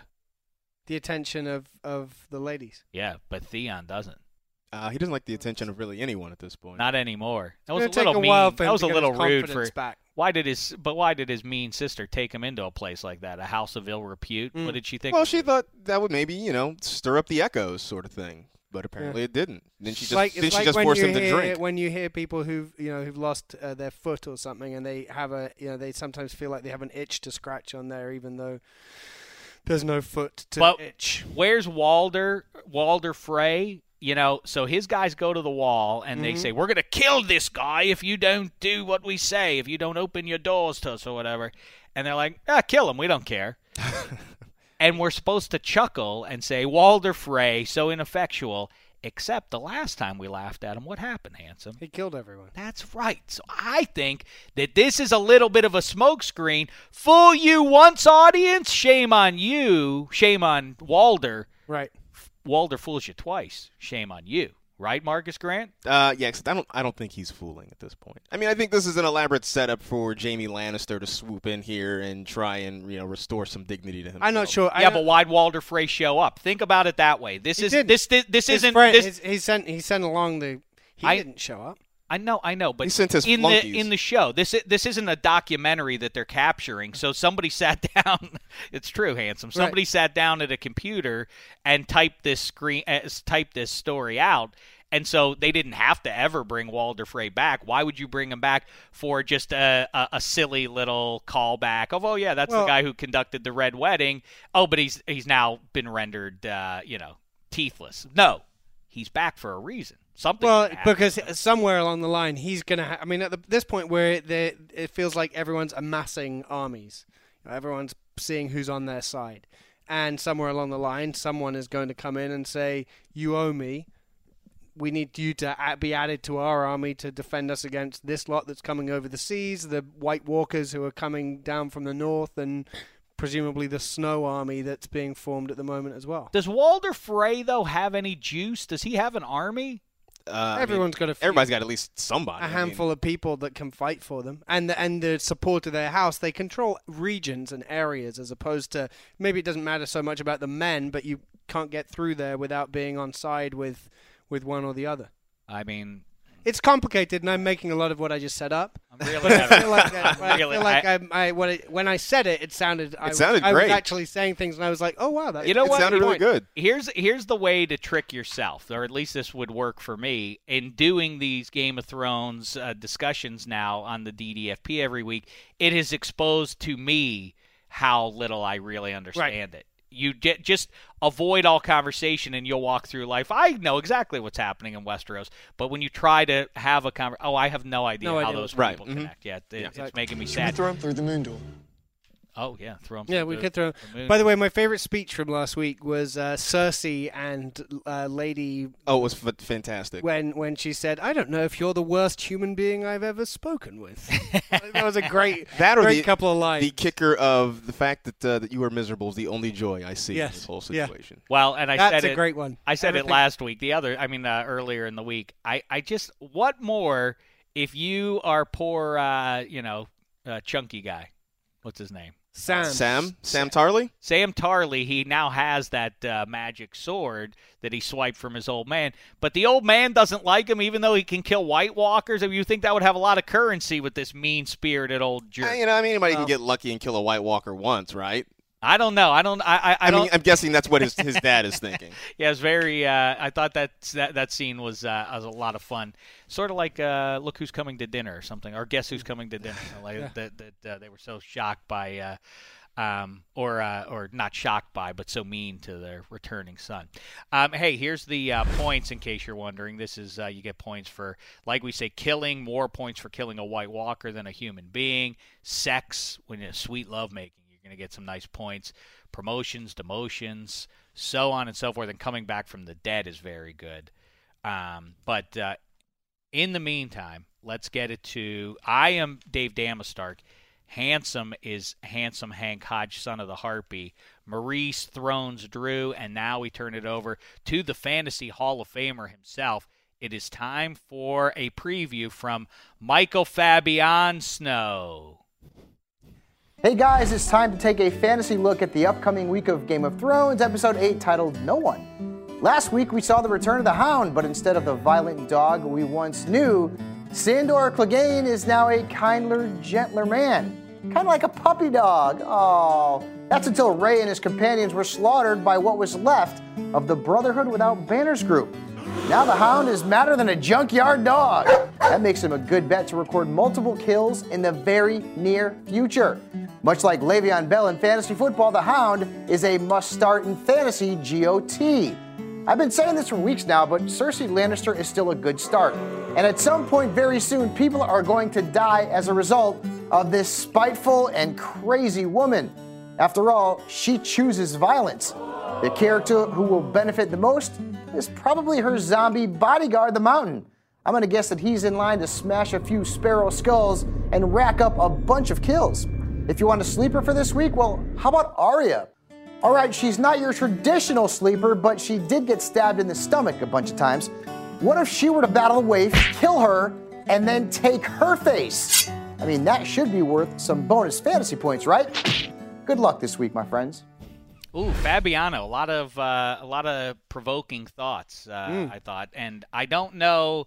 The attention of of the ladies. yeah, but Theon doesn't. Uh, he doesn't like the attention of really anyone at this point. Not anymore. That was a little a while mean. for That was a little his rude for. back. Why did his? But why did his mean sister take him into a place like that? A house of ill repute. Mm. What did she think? Well, she thought that would maybe you know stir up the echoes, sort of thing. But apparently it didn't. Then she just like, then she like just forced you him to drink. When you hear people who've you know who've lost uh, their foot or something, and they have a you know they sometimes feel like they have an itch to scratch on there, even though there's no foot to But itch. where's Walder? Walder Frey? You know, so his guys go to the wall and they Mhm. say, "We're going to kill this guy if you don't do what we say, if you don't open your doors to us or whatever." And they're like, "Ah, kill him. We don't care." and we're supposed to chuckle and say, "Walder Frey, so ineffectual." Except the last time we laughed at him, what happened, handsome? He killed everyone. That's right. So I think that this is a little bit of a smokescreen. Fool you once, audience. Shame on you. Shame on Walder. Right. Walder fools you twice. Shame on you. Right, Marcas Grant? Uh, yeah, 'cause I don't. I don't think he's fooling at this point. I mean, I think this is an elaborate setup for Jamie Lannister to swoop in here and try and you know restore some dignity to him. I'm not sure. I yeah, don't- but why'd Walder Frey show up? Think about it that way. This He is didn't. this this, this His isn't friend- this. his- he sent he sent along the. He I- didn't show up. I know, I know, but He sent his in flunkies. the in the show. This this isn't a documentary that they're capturing. So somebody sat down. it's true, handsome. Somebody sat down at a computer and typed this screen, uh, typed this story out. And so they didn't have to ever bring Walder Frey back. Why would you bring him back for just a, a, a silly little callback of, oh yeah, that's Well- the guy who conducted the Red Wedding. Oh, but he's he's now been rendered, uh, you know, teethless. No, he's back for a reason. Something. Well, because somewhere along the line, he's gonna. Ha- I mean, at the, this point where they, it feels like everyone's amassing armies, You know, everyone's seeing who's on their side, and somewhere along the line, someone is going to come in and say, "You owe me. We need you to be added to our army to defend us against this lot that's coming over the seas, the White Walkers who are coming down from the north, and presumably the Snow Army that's being formed at the moment as well." Does Walder Frey though have any juice? Does he have an army? Uh, I mean, Everyone's got a few- Everybody's got at least somebody. a I mean, handful of people that can fight for them, and the, and the support of their house. They control regions and areas, as opposed to maybe it doesn't matter so much about the men, but you can't get through there without being on side with with one or the other. I mean, It's complicated, and I'm making a lot of what I just set up. I'm really I feel like, I, I really- feel like I- I, I, when, it, when I said it, it sounded. I, was- sounded I was great. actually saying things, and I was like, "Oh wow, that you know it what? sounded really Point. good. Here's here's the way to trick yourself, or at least this would work for me in doing these Game of Thrones uh, discussions now on the DDFP every week. It has exposed to me how little I really understand it. You get, just avoid all conversation and you'll walk through life. I know exactly what's happening in Westeros, but when you try to have a conversation, oh, I have no idea No how idea those what's- people Right, mhm. connect. Yeah, it- it's Exactly. making me Should we sad. throw him through the moon door? Oh yeah, throw 'em Yeah, we the- could throw. the. By the way, my favorite speech from last week was uh, Cersei and uh, Lady Oh, it was f- fantastic. when when she said, "I don't know if you're the worst human being I've ever spoken with." that was a great that or great the, couple of lines. the kicker of the fact that uh, that you are miserable is the only joy I see in this whole Yeah. situation. Well, and I That's said a it, great one. I said Everything- it last week. The other, I mean, uh, earlier in the week. I, I just, what more if you are poor, uh, you know, uh, chunky guy? What's his name? Sam. Sam, Sam Tarly. Sam Tarly. He now has that uh, magic sword that he swiped from his old man. But the old man doesn't like him, even though he can kill White Walkers. I mean, you think that would have a lot of currency with this mean spirited old jerk? Uh, you know, I mean, anybody Well- can get lucky and kill a White Walker once, right? I don't know. I don't. I. I, I I, don't. mean, I'm guessing that's what his his dad is thinking. Yeah, it's very. Uh, I thought that that that scene was uh, was a lot of fun. Sort of like uh, "Look Who's Coming to Dinner" or something, or "Guess Who's Coming to Dinner." like that that uh, they were so shocked by, uh, um, or uh, or not shocked by, but so mean to their returning son. Um, hey, here's the uh, points in case you're wondering. This is uh, you get points for, like we say, killing. More points for killing a White Walker than a human being. Sex, when it's sweet lovemaking you're going to get some nice points. Promotions, demotions, so on and so forth. And coming back from the dead is very good. Um, but uh, in the meantime, let's get it to. I am Dave Damastark. Handsome is handsome Hank Hodge, son of the Harpy. Maurice thrones Drew, and now we turn it over to the Fantasy Hall of Famer himself. It is time for a preview from Michael Fabian Snow. Hey guys, it's time to take a fantasy look at the upcoming week of Game of Thrones, episode 8, titled No One. Last week we saw the return of the Hound, but instead of the violent dog we once knew, Sandor Clegane is now a kinder, gentler man. Kind of like a puppy dog. Oh, that's until Ray and his companions were slaughtered by what was left of the Brotherhood Without Banners group. Now the Hound is madder than a junkyard dog. That makes him a good bet to record multiple kills in the very near future. Much like Le'Veon Bell in fantasy football, the Hound is a must start in fantasy GOT. I've been saying this for weeks now, but Cersei Lannister is still a good start. And at some point very soon, people are going to die as a result of this spiteful and crazy woman. After all, she chooses violence. The character who will benefit the most is probably her zombie bodyguard, the Mountain. I'm gonna guess that he's in line to smash a few sparrow skulls and rack up a bunch of kills. If you want a sleeper for this week, well, how about Arya? All right, she's not your traditional sleeper, but she did get stabbed in the stomach a bunch of times. What if she were to battle a waif, kill her, and then take her face? I mean, that should be worth some bonus fantasy points, right? Good luck this week, my friends. Ooh, Fabiano, a lot of uh, a lot of provoking thoughts. Uh, Mm. I thought, and I don't know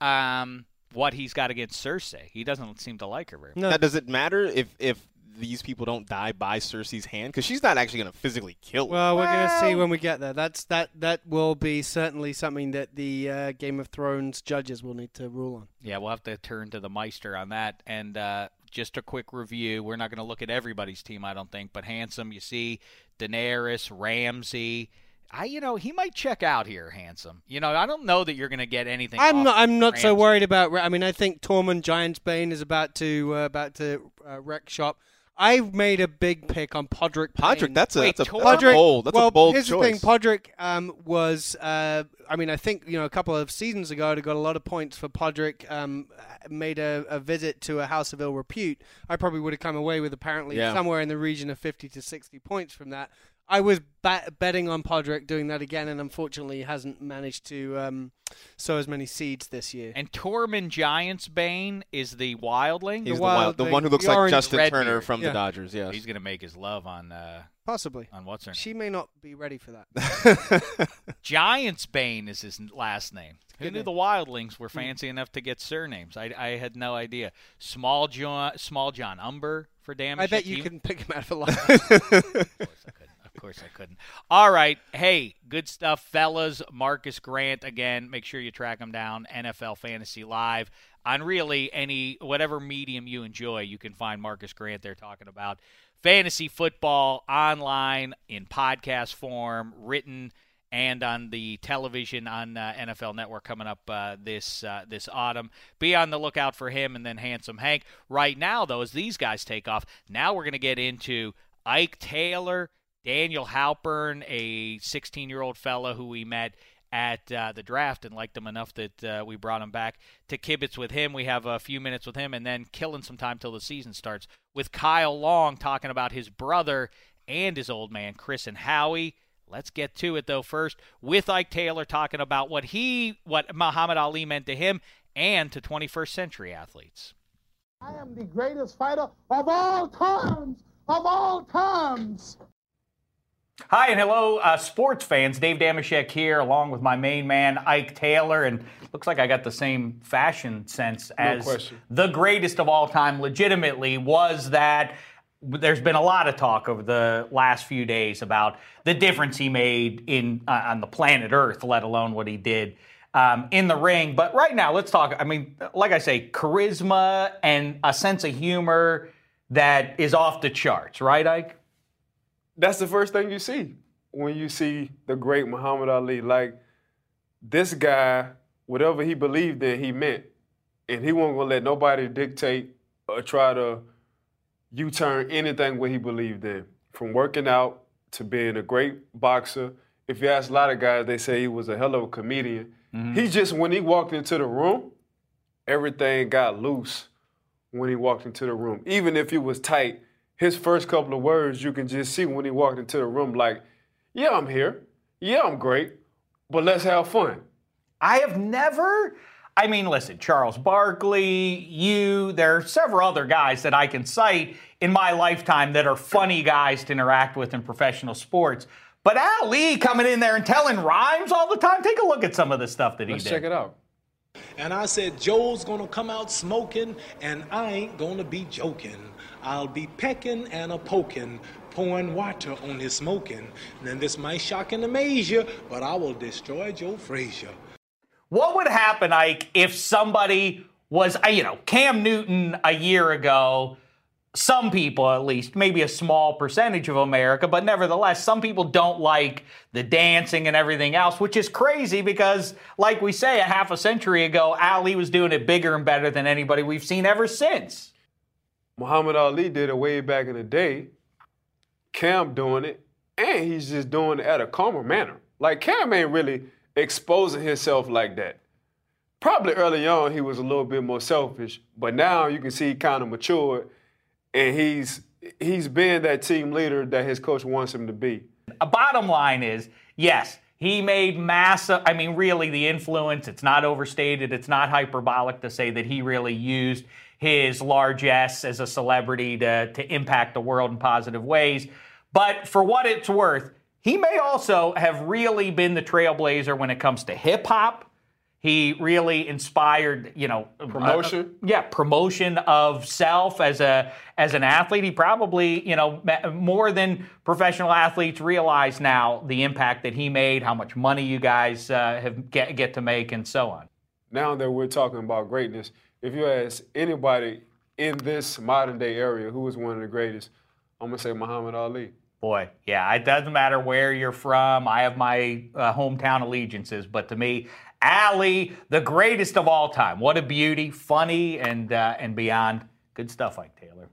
um, what he's got against Cersei. He doesn't seem to like her very much. Now, does it matter if if these people don't die by Cersei's hand? Because she's not actually going to physically kill them. Well, we're going to see when we get there. That's that. That will be certainly something that the uh, Game of Thrones judges will need to rule on. Yeah, we'll have to turn to the Maester on that. And uh, just a quick review. We're not going to look at everybody's team, I don't think, but handsome. You see Daenerys, Ramsay. I, you know, he might check out here, handsome. You know, I don't know that you're going to get anything. I'm off not. I'm not so worried about. I mean, I think Tormund Giantsbane is about to uh, about to uh, wreck shop. I've made a big pick on Podrick. Podrick, that's a- Wait, that's a- that's a Podrick- bold- that's a well, bold here's the thing. Podrick um, was. Uh, I mean, I think you know a couple of seasons ago, I got a lot of points for Podrick. Um, made a, a visit to a house of ill repute. I probably would have come away with apparently Yeah. somewhere in the region of 50 to 60 points from that. I was ba- betting on Podrick doing that again, and unfortunately he hasn't managed to um, sow as many seeds this year. And Tormund Giantsbane is the wildling. He's the wild- the one who looks the like Justin Redbeard. Turner from Yeah. the Dodgers. Yes. He's going to make his love on uh, Possibly. on what's her name. She may not be ready for that. Giantsbane is his last name. Who good knew name. the Wildlings were fancy enough to get surnames? I, I had no idea. Small John, Smalljon Umber for damage. I bet you can pick him out of a line. Of course I couldn't. All right. Hey, good stuff, fellas. Marcas Grant again. Make sure you track him down. NFL Fantasy Live on really any whatever medium you enjoy. You can find Marcas Grant there talking about fantasy football online in podcast form, written and on the television on uh, NFL Network coming up uh, this uh, this autumn. Be on the lookout for him and then Handsome Hank. Right now, though, as these guys take off, now we're going to get into Ike Taylor, Daniel Halpern, a 16 year old fellow who we met at uh, the draft and liked him enough that uh, we brought him back to kibitz with him. We have a few minutes with him and then killing some time till the season starts with Kyle Long talking about his brother and his old man, Chris and Howie. Let's get to it though first with Ike Taylor talking about what he what Muhammad Ali meant to him and to 21st century athletes. I am the greatest fighter of all times, of all times. Hi and hello, uh, sports fans. Dave Dameshek here, along with my main man Ike Taylor, and looks like I got the same fashion sense as question. the greatest of all time. Legitimately, was that there's been a lot of talk over the last few days about the difference he made in uh, on the planet Earth, let alone what he did um, in the ring. But right now, let's talk. I mean, like I say, charisma and a sense of humor that is off the charts, right, Ike? That's the first thing you see when you see the great Muhammad Ali. Like this guy, whatever he believed in, he meant, and he wasn't gonna let nobody dictate or try to U-turn anything what he believed in. From working out to being a great boxer. If you ask a lot of guys, they say he was a hell of a comedian. Mm-hmm. He just when he walked into the room, everything got loose when he walked into the room. Even if he was tight, his first couple of words you can just see when he walked into the room like, yeah, I'm here. Yeah, I'm great. But let's have fun. I have never. I mean, listen, Charles Barkley, you, there are several other guys that I can cite in my lifetime that are funny guys to interact with in professional sports. But Ali coming in there and telling rhymes all the time, take a look at some of the stuff that he Let's did. check it out. And I said, Joe's gonna come out smoking, and I ain't gonna be joking. I'll be pecking and a poking, pouring water on his smoking. Then this might shock and amaze you, but I will destroy Joe Frazier. What would happen, Ike, if somebody was, uh, you know, Cam Newton a year ago? Some people, at least, maybe a small percentage of America, but nevertheless, some people don't like the dancing and everything else, which is crazy because, like we say, a half a century ago, Ali was doing it bigger and better than anybody we've seen ever since. Muhammad Ali did it way back in the day. Cam doing it, and he's just doing it at a calmer manner. Like Cam ain't really exposing himself like that. Probably early on he was a little bit more selfish, but now you can see he kind of matured, and he's he's been that team leader that his coach wants him to be. A bottom line is yes, he made massive. I mean, really, the influence, it's not overstated, it's not hyperbolic to say that he really used his largesse as a celebrity to, to impact the world in positive ways. But for what it's worth, he may also have really been the trailblazer when it comes to hip hop. He really inspired, you know, Promotion? uh, yeah, promotion of self as a as an athlete. He probably, you know, more than professional athletes realize now the impact that he made, how much money you guys uh, have get get to make, and so on. Now that we're talking about greatness, if you ask anybody in this modern day area who is one of the greatest, I'm gonna say Muhammad Ali. Boy, yeah, it doesn't matter where you're from. I have my uh, hometown allegiances, but to me, Ali, the greatest of all time. What a beauty, funny and uh, and beyond. Good stuff, Ike Taylor.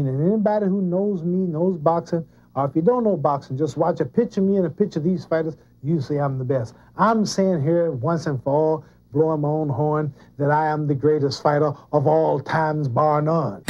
And anybody who knows me knows boxing, or if you don't know boxing, just watch a picture of me and a picture of these fighters. You say I'm the best. I'm saying here once and for all, blowing my own horn, that I am the greatest fighter of all times, bar none.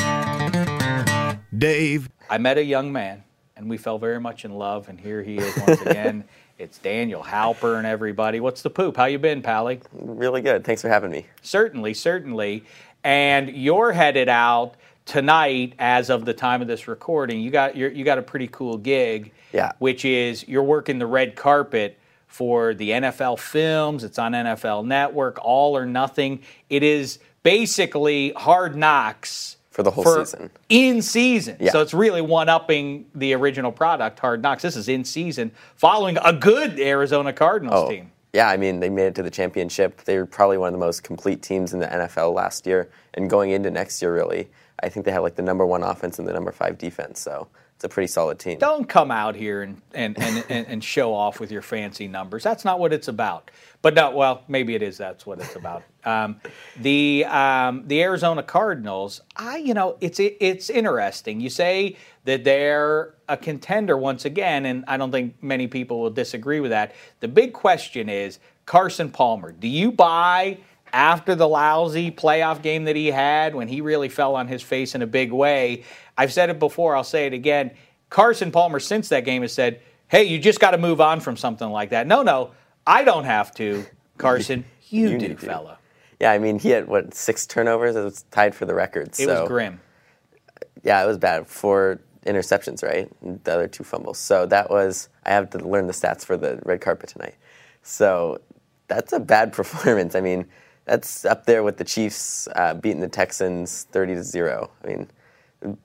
Dave. I met a young man, and we fell very much in love, and here he is once again. it's Daniel Halper and everybody. What's the poop? How you been, Pally? Really good. Thanks for having me. Certainly, certainly. And you're headed out tonight, as of the time of this recording. You got you're, you got a pretty cool gig. Yeah. Which is you're working the red carpet for the NFL films. It's on NFL Network. All or nothing. It is basically Hard Knocks For the whole season. In season. Yeah. So it's really one upping the original product, Hard Knocks. This is in season, following a good Arizona Cardinals Oh, team. yeah. I mean, they made it to the championship. They were probably one of the most complete teams in the NFL last year. And going into next year, really, I think they have like the number one offense and the number five defense. So a pretty solid team. Don't come out here and, and, and, and, and show off with your fancy numbers. That's not what it's about. But no, well, maybe it is. That's what it's about. Um, the um, the Arizona Cardinals. I, you know, it's it's interesting. You say that they're a contender once again, and I don't think many people will disagree with that. The big question is Carson Palmer. Do you buy? After the lousy playoff game that he had, when he really fell on his face in a big way, I've said it before, I'll say it again. Carson Palmer, since that game, has said, Hey, you just got to move on from something like that. No, no, I don't have to, Carson. You, You do, fella. Yeah, I mean, he had what six turnovers. It was tied for the record. It so, was grim. Yeah, it was bad. Four interceptions, right? And the other two fumbles. So that was. I have to learn the stats for the red carpet tonight. So that's a bad performance. I mean, that's up there with the Chiefs uh, beating the Texans thirty to zero. I mean,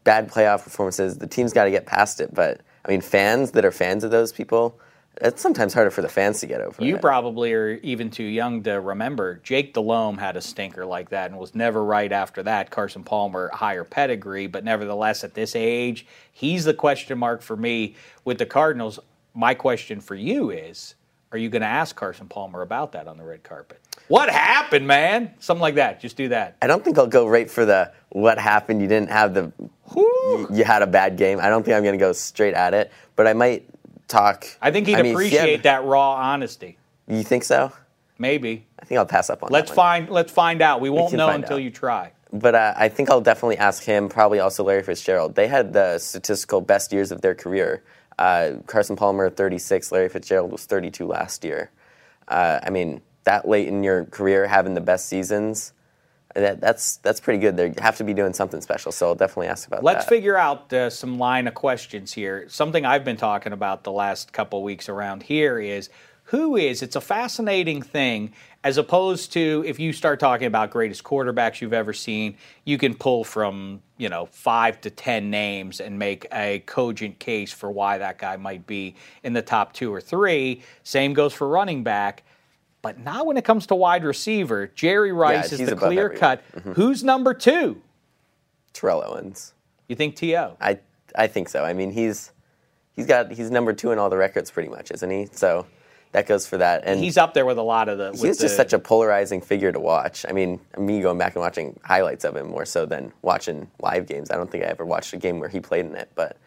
bad playoff performances. The team's got to get past it. But I mean, fans that are fans of those people, it's sometimes harder for the fans to get over. You it. probably are even too young to remember. Jake Delhomme had a stinker like that and was never right after that. Carson Palmer, higher pedigree, but nevertheless, at this age, he's the question mark for me with the Cardinals. My question for you is Are you going to ask Carson Palmer about that on the red carpet? What happened, man? Something like that. Just do that. I don't think I'll go right for the what happened. You didn't have the. You, you had a bad game. I don't think I'm going to go straight at it, but I might talk. I think he'd I mean, if he had- appreciate that raw honesty. You think so? Maybe. I think I'll pass up on Let's that. one. find let's find out. We won't can know until out. you try. but uh, I think I'll definitely ask him. Probably also Larry Fitzgerald. They had the statistical best years of their career. Uh, Carson Palmer 36, Larry Fitzgerald was 32 last year. Uh, I mean, that late in your career, having the best seasons, that, that's that's pretty good. They have to be doing something special. So I'll definitely ask about that. Let's figure out uh, some line of questions here. Something I've been talking about the last couple weeks around here is who is, it's a fascinating thing, as opposed to if you start talking about greatest quarterbacks you've ever seen, you can pull from, you know, five to 10 names and make a cogent case for why that guy might be in the top two or three. Same goes for running back. But not when it comes to wide receiver. Jerry Rice is the clear cut. Mhm. Who's number two? Terrell Owens. You think T.O.? I I think so. I mean, he's he's got he's number two in all the records, pretty much, isn't he? So that goes for that. And He's up there with a lot of the. He with was just the- such a polarizing figure to watch. I mean, me going back and watching highlights of him more so than watching live games. I don't think I ever watched a game where he played in it. But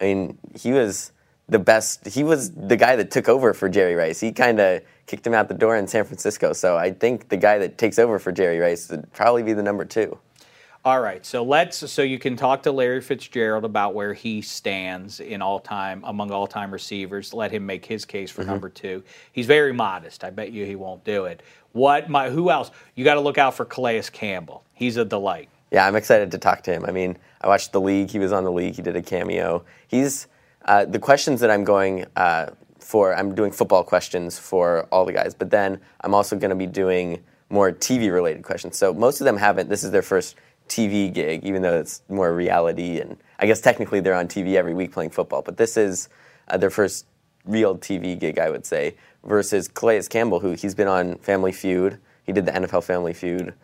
I mean, he was the best. He was the guy that took over for Jerry Rice. He kind of kicked him out the door in San Francisco. So I think the guy that takes over for Jerry Rice would probably be the number two. All right, so let's so you can talk to Larry Fitzgerald about where he stands in all time among all time receivers. Let him make his case for Mhm. number two. He's very modest. I bet you he won't do it. What my who else? You got to look out for Calais Campbell. He's a delight. Yeah, I'm excited to talk to him. I mean, I watched the league. He was on the league. He did a cameo. He's uh, the questions that I'm going uh, for. I'm doing football questions for all the guys, but then I'm also going to be doing more TV related questions. So most of them haven't. This is their first TV gig, even though it's more reality. And I guess technically they're on TV every week playing football, but this is uh, their first real TV gig, I would say, versus Calais Campbell, who he's been on Family Feud. He did the NFL Family Feud.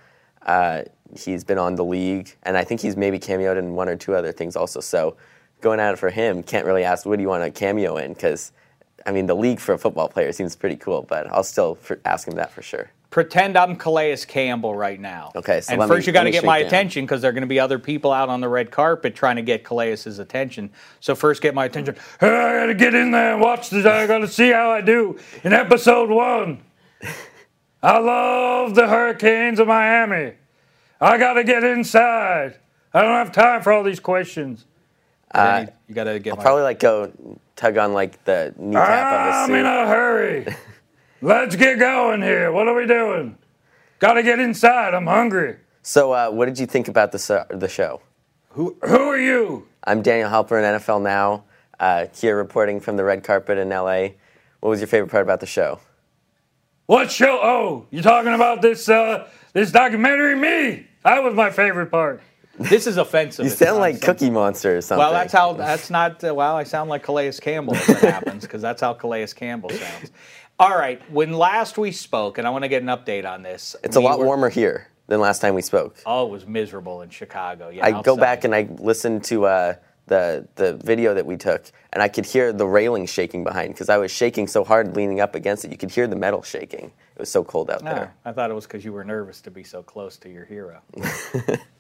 Uh, he's been on the league, and I think he's maybe cameoed in one or two other things also. So going at it for him, can't really ask what do you want to cameo in because, I mean, the league for a football player seems pretty cool, but I'll still for, ask him that for sure. Pretend I'm Calais Campbell right now. Okay, so and first me- you got to get my down. attention because there are going to be other people out on the red carpet trying to get Calais' attention. So first get my attention. Hey, I gotta get in there and watch this. I gotta see how I do in episode one. I love the Hurricanes of Miami. I gotta get inside. I don't have time for all these questions. Uh, you got to get. I'll my- probably like go tug on like the kneecap of a I'm in a hurry. Let's get going here. What are we doing? Gotta get inside. I'm hungry. So, uh, what did you think about the so- the show? Who who are you? I'm Daniel Halper in NFL Now, uh, here reporting from the red carpet in LA. What was your favorite part about the show? What show? Oh, you talking about this uh, this documentary? Me. That was my favorite part. This is offensive. You sound like something- Cookie Monster or something. Well, that's how. That's not. Uh, well, I sound like Calais Campbell if that happens because that's how Calais Campbell sounds. All right. When last we spoke, and I want to get an update on this. It's a lot were- warmer here than last time we spoke. Oh, it was miserable in Chicago. Yeah, I go back and I listen to uh, the the video that we took, and I could hear the railing shaking behind because I was shaking so hard leaning up against it. You could hear the metal shaking. It was so cold out Ah, there. I thought it was because you were nervous to be so close to your hero.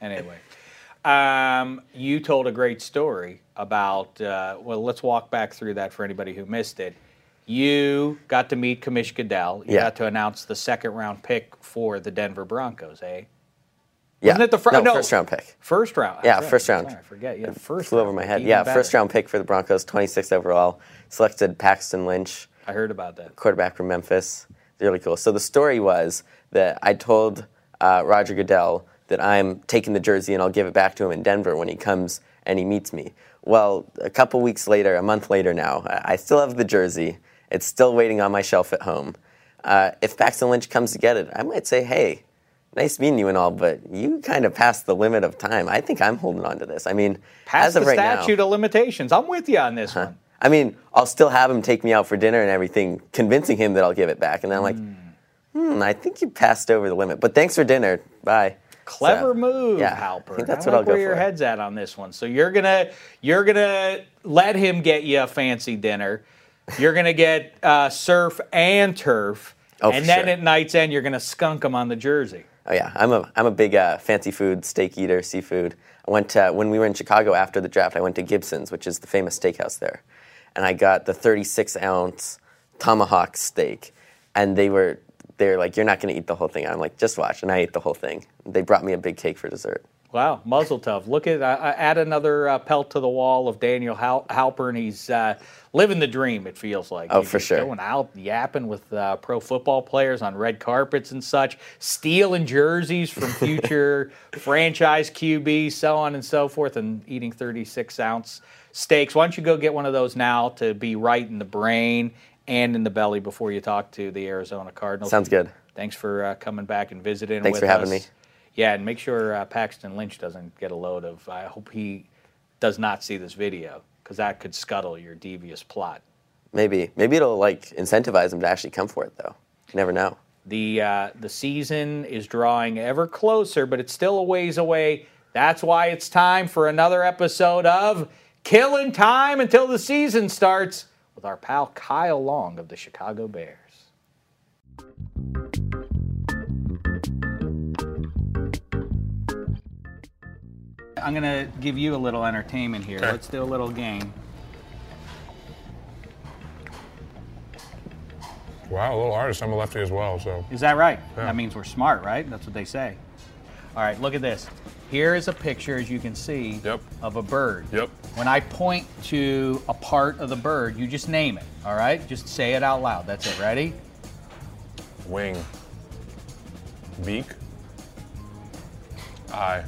anyway, um, you told a great story about. Uh, well, let's walk back through that for anybody who missed it. You got to meet Commish Goodell. You Yeah. got to announce the second round pick for the Denver Broncos, eh? Yeah. Wasn't it the fir- no, no, first round pick? First round. Yeah, right, first round. right, I forget. Yeah, It first flew over my head. even Yeah, better. first round pick for the Broncos, 26th overall. Selected Paxton Lynch. I heard about that. Quarterback from Memphis. Really cool. So the story was that I told uh, Roger Goodell that I'm taking the jersey and I'll give it back to him in Denver when he comes and he meets me. Well, a couple weeks later, a month later now, I still have the jersey. It's still waiting on my shelf at home. Uh, if Paxton Lynch comes to get it, I might say, hey, nice meeting you and all, but you kind of passed the limit of time. I think I'm holding on to this. I mean, Past the right now, statute of limitations. I'm with you on this one. I mean, I'll still have him take me out for dinner and everything, convincing him that I'll give it back. And then I'm like, hmm, I think you passed over the limit. But thanks for dinner. Bye. Clever So, move, yeah, Halper. I think that's I what I'll go where your for. head's at on this one. So you're gonna you're gonna let him get you a fancy dinner. You're gonna get uh, surf and turf, Oh, and then sure. at night's end you're gonna skunk him on the jersey. Oh yeah, I'm a I'm a big uh, fancy food steak eater, seafood. I went to, when we were in Chicago after the draft. I went to Gibson's, which is the famous steakhouse there, and I got the 36 ounce tomahawk steak, and they were they're like, "You're not going to eat the whole thing." I'm like, "Just watch," and I ate the whole thing. They brought me a big cake for dessert. Wow, mazel tov. Look at uh, add another uh, pelt to the wall of Daniel Hal- Halpern. He's uh, living the dream. It feels like. Oh, He's for sure. Going out yapping with uh, pro football players on red carpets and such, stealing jerseys from future franchise QBs, so on and so forth, and eating 36 ounce steaks. Why don't you go get one of those now to be right in the brain and in the belly before you talk to the Arizona Cardinals? Sounds good. Thanks for uh, coming back and visiting. Thanks with for having us. me. Yeah, and make sure uh, Paxton Lynch doesn't get a load of. I hope he does not see this video because that could scuttle your devious plot. Maybe, maybe it'll like incentivize him to actually come for it, though. You never know. The uh, the season is drawing ever closer, but it's still a ways away. That's why it's time for another episode of Killing Time until the season starts with our pal Kyle Long of the Chicago Bears. I'm gonna give you a little entertainment here. Okay. Let's do a little game. Wow, a little artist. I'm a lefty as well, so. Is that right? Yeah. That means we're smart, right? That's what they say. All right, look at this. Here is a picture, as you can see, of a bird. Yep. When I point to a part of the bird, you just name it. All right? Just say it out loud. That's it. Ready? Wing. Beak. Eye.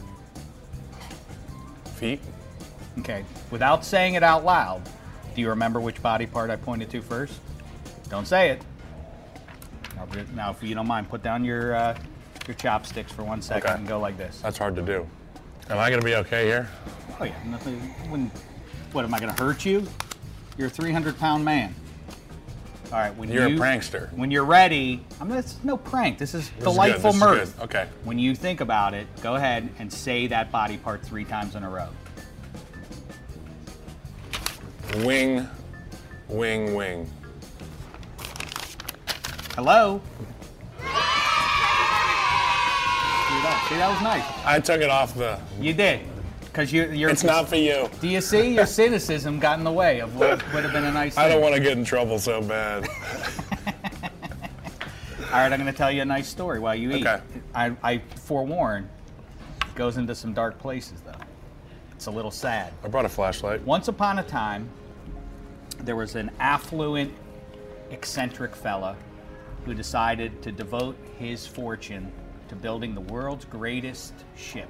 Feet. Okay. Without saying it out loud, do you remember which body part I pointed to first? Don't say it. Now, Now, if you don't mind, put down your uh, your chopsticks for one second Okay. and go like this. That's hard to do. Am I gonna be okay here? Oh yeah, nothing. Wouldn't, what am I going to hurt you? You're a 300 pound man. All right, when You're a you, prankster. When you're ready, I'm mean, it's no prank. This is This is good, delightful this is mirth. good. Okay. When you think about it, go ahead and say that body part three times in a row. Wing. Wing. Wing. Hello. See that? See, that was nice. I took it off the. You did, because you, you're. It's not for you. Do you see? Your cynicism got in the way of what would have been a nice. I don't want to get in trouble so bad. All right, I'm going to tell you a nice story while you eat. Okay. I, I forewarn, it goes into some dark places though. It's a little sad. I brought a flashlight. Once upon a time, there was an affluent, eccentric fella who decided to devote his fortune to building the world's greatest ship.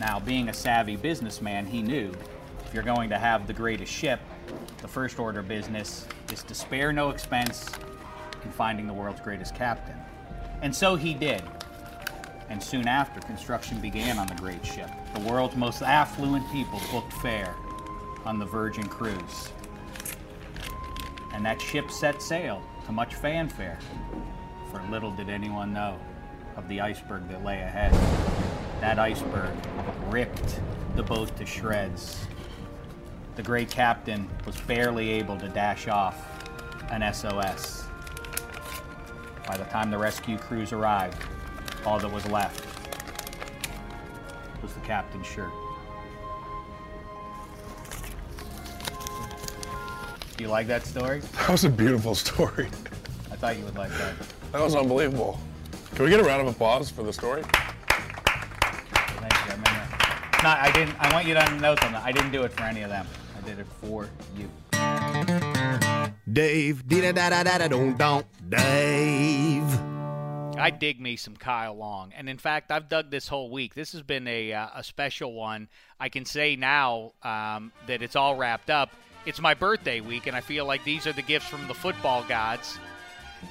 Now, being a savvy businessman, he knew if you're going to have the greatest ship, the first order business is to spare no expense in finding the world's greatest captain. And so he did. And soon after, construction began on the great ship. The world's most affluent people booked fare on the Virgin Cruise. And that ship set sail to much fanfare. For little did anyone know of the iceberg that lay ahead. That iceberg ripped the boat to shreds. The great captain was barely able to dash off an SOS. By the time the rescue crews arrived, all that was left was the captain's shirt. Do you like that story? That was a beautiful story. I thought you would like that. That was unbelievable. Can we get a round of applause for the story? Thank you. I mean that. No, I didn't. I want you to note on that. I didn't do it for any of them. I did it for you. Dave, da da da da da don't don't Dave. I dig me some Kyle Long, and in fact, I've dug this whole week. This has been a uh, a special one. I can say now um, that it's all wrapped up. It's my birthday week, and I feel like these are the gifts from the football gods.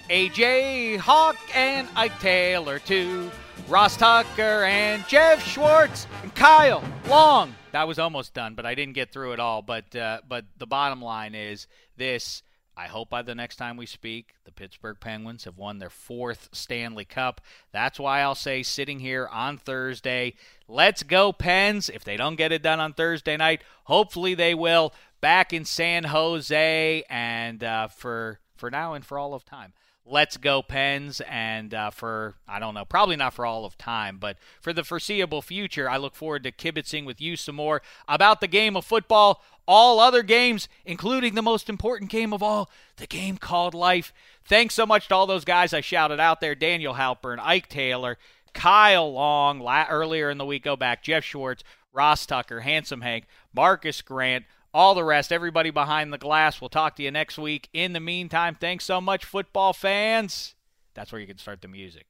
AJ Hawk and Ike Taylor too, Ross Tucker and Jeff Schwartz and Kyle Long. That was almost done, but I didn't get through it all. But uh, but the bottom line is this. I hope by the next time we speak, the Pittsburgh Penguins have won their fourth Stanley Cup. That's why I'll say, sitting here on Thursday, let's go, Pens. If they don't get it done on Thursday night, hopefully they will. Back in San Jose, and uh, for for now and for all of time. Let's go Pens, and uh, for I don't know, probably not for all of time, but for the foreseeable future, I look forward to kibitzing with you some more about the game of football, all other games, including the most important game of all, the game called life. Thanks so much to all those guys I shouted out there: Daniel Halpern, Ike Taylor, Kyle Long, la- earlier in the week. Go back, Jeff Schwartz, Ross Tucker, Handsome Hank, Marcas Grant all the rest, everybody behind the glass. We'll talk to you next week. In the meantime, thanks so much, football fans. That's where you can start the music.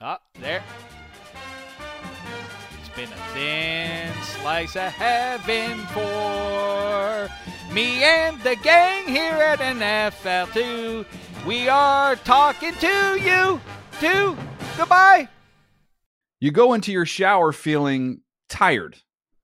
Up oh, there. It's been a thin slice of heaven for me and the gang here at NFL2. We are talking to you, too. Goodbye. You go into your shower feeling tired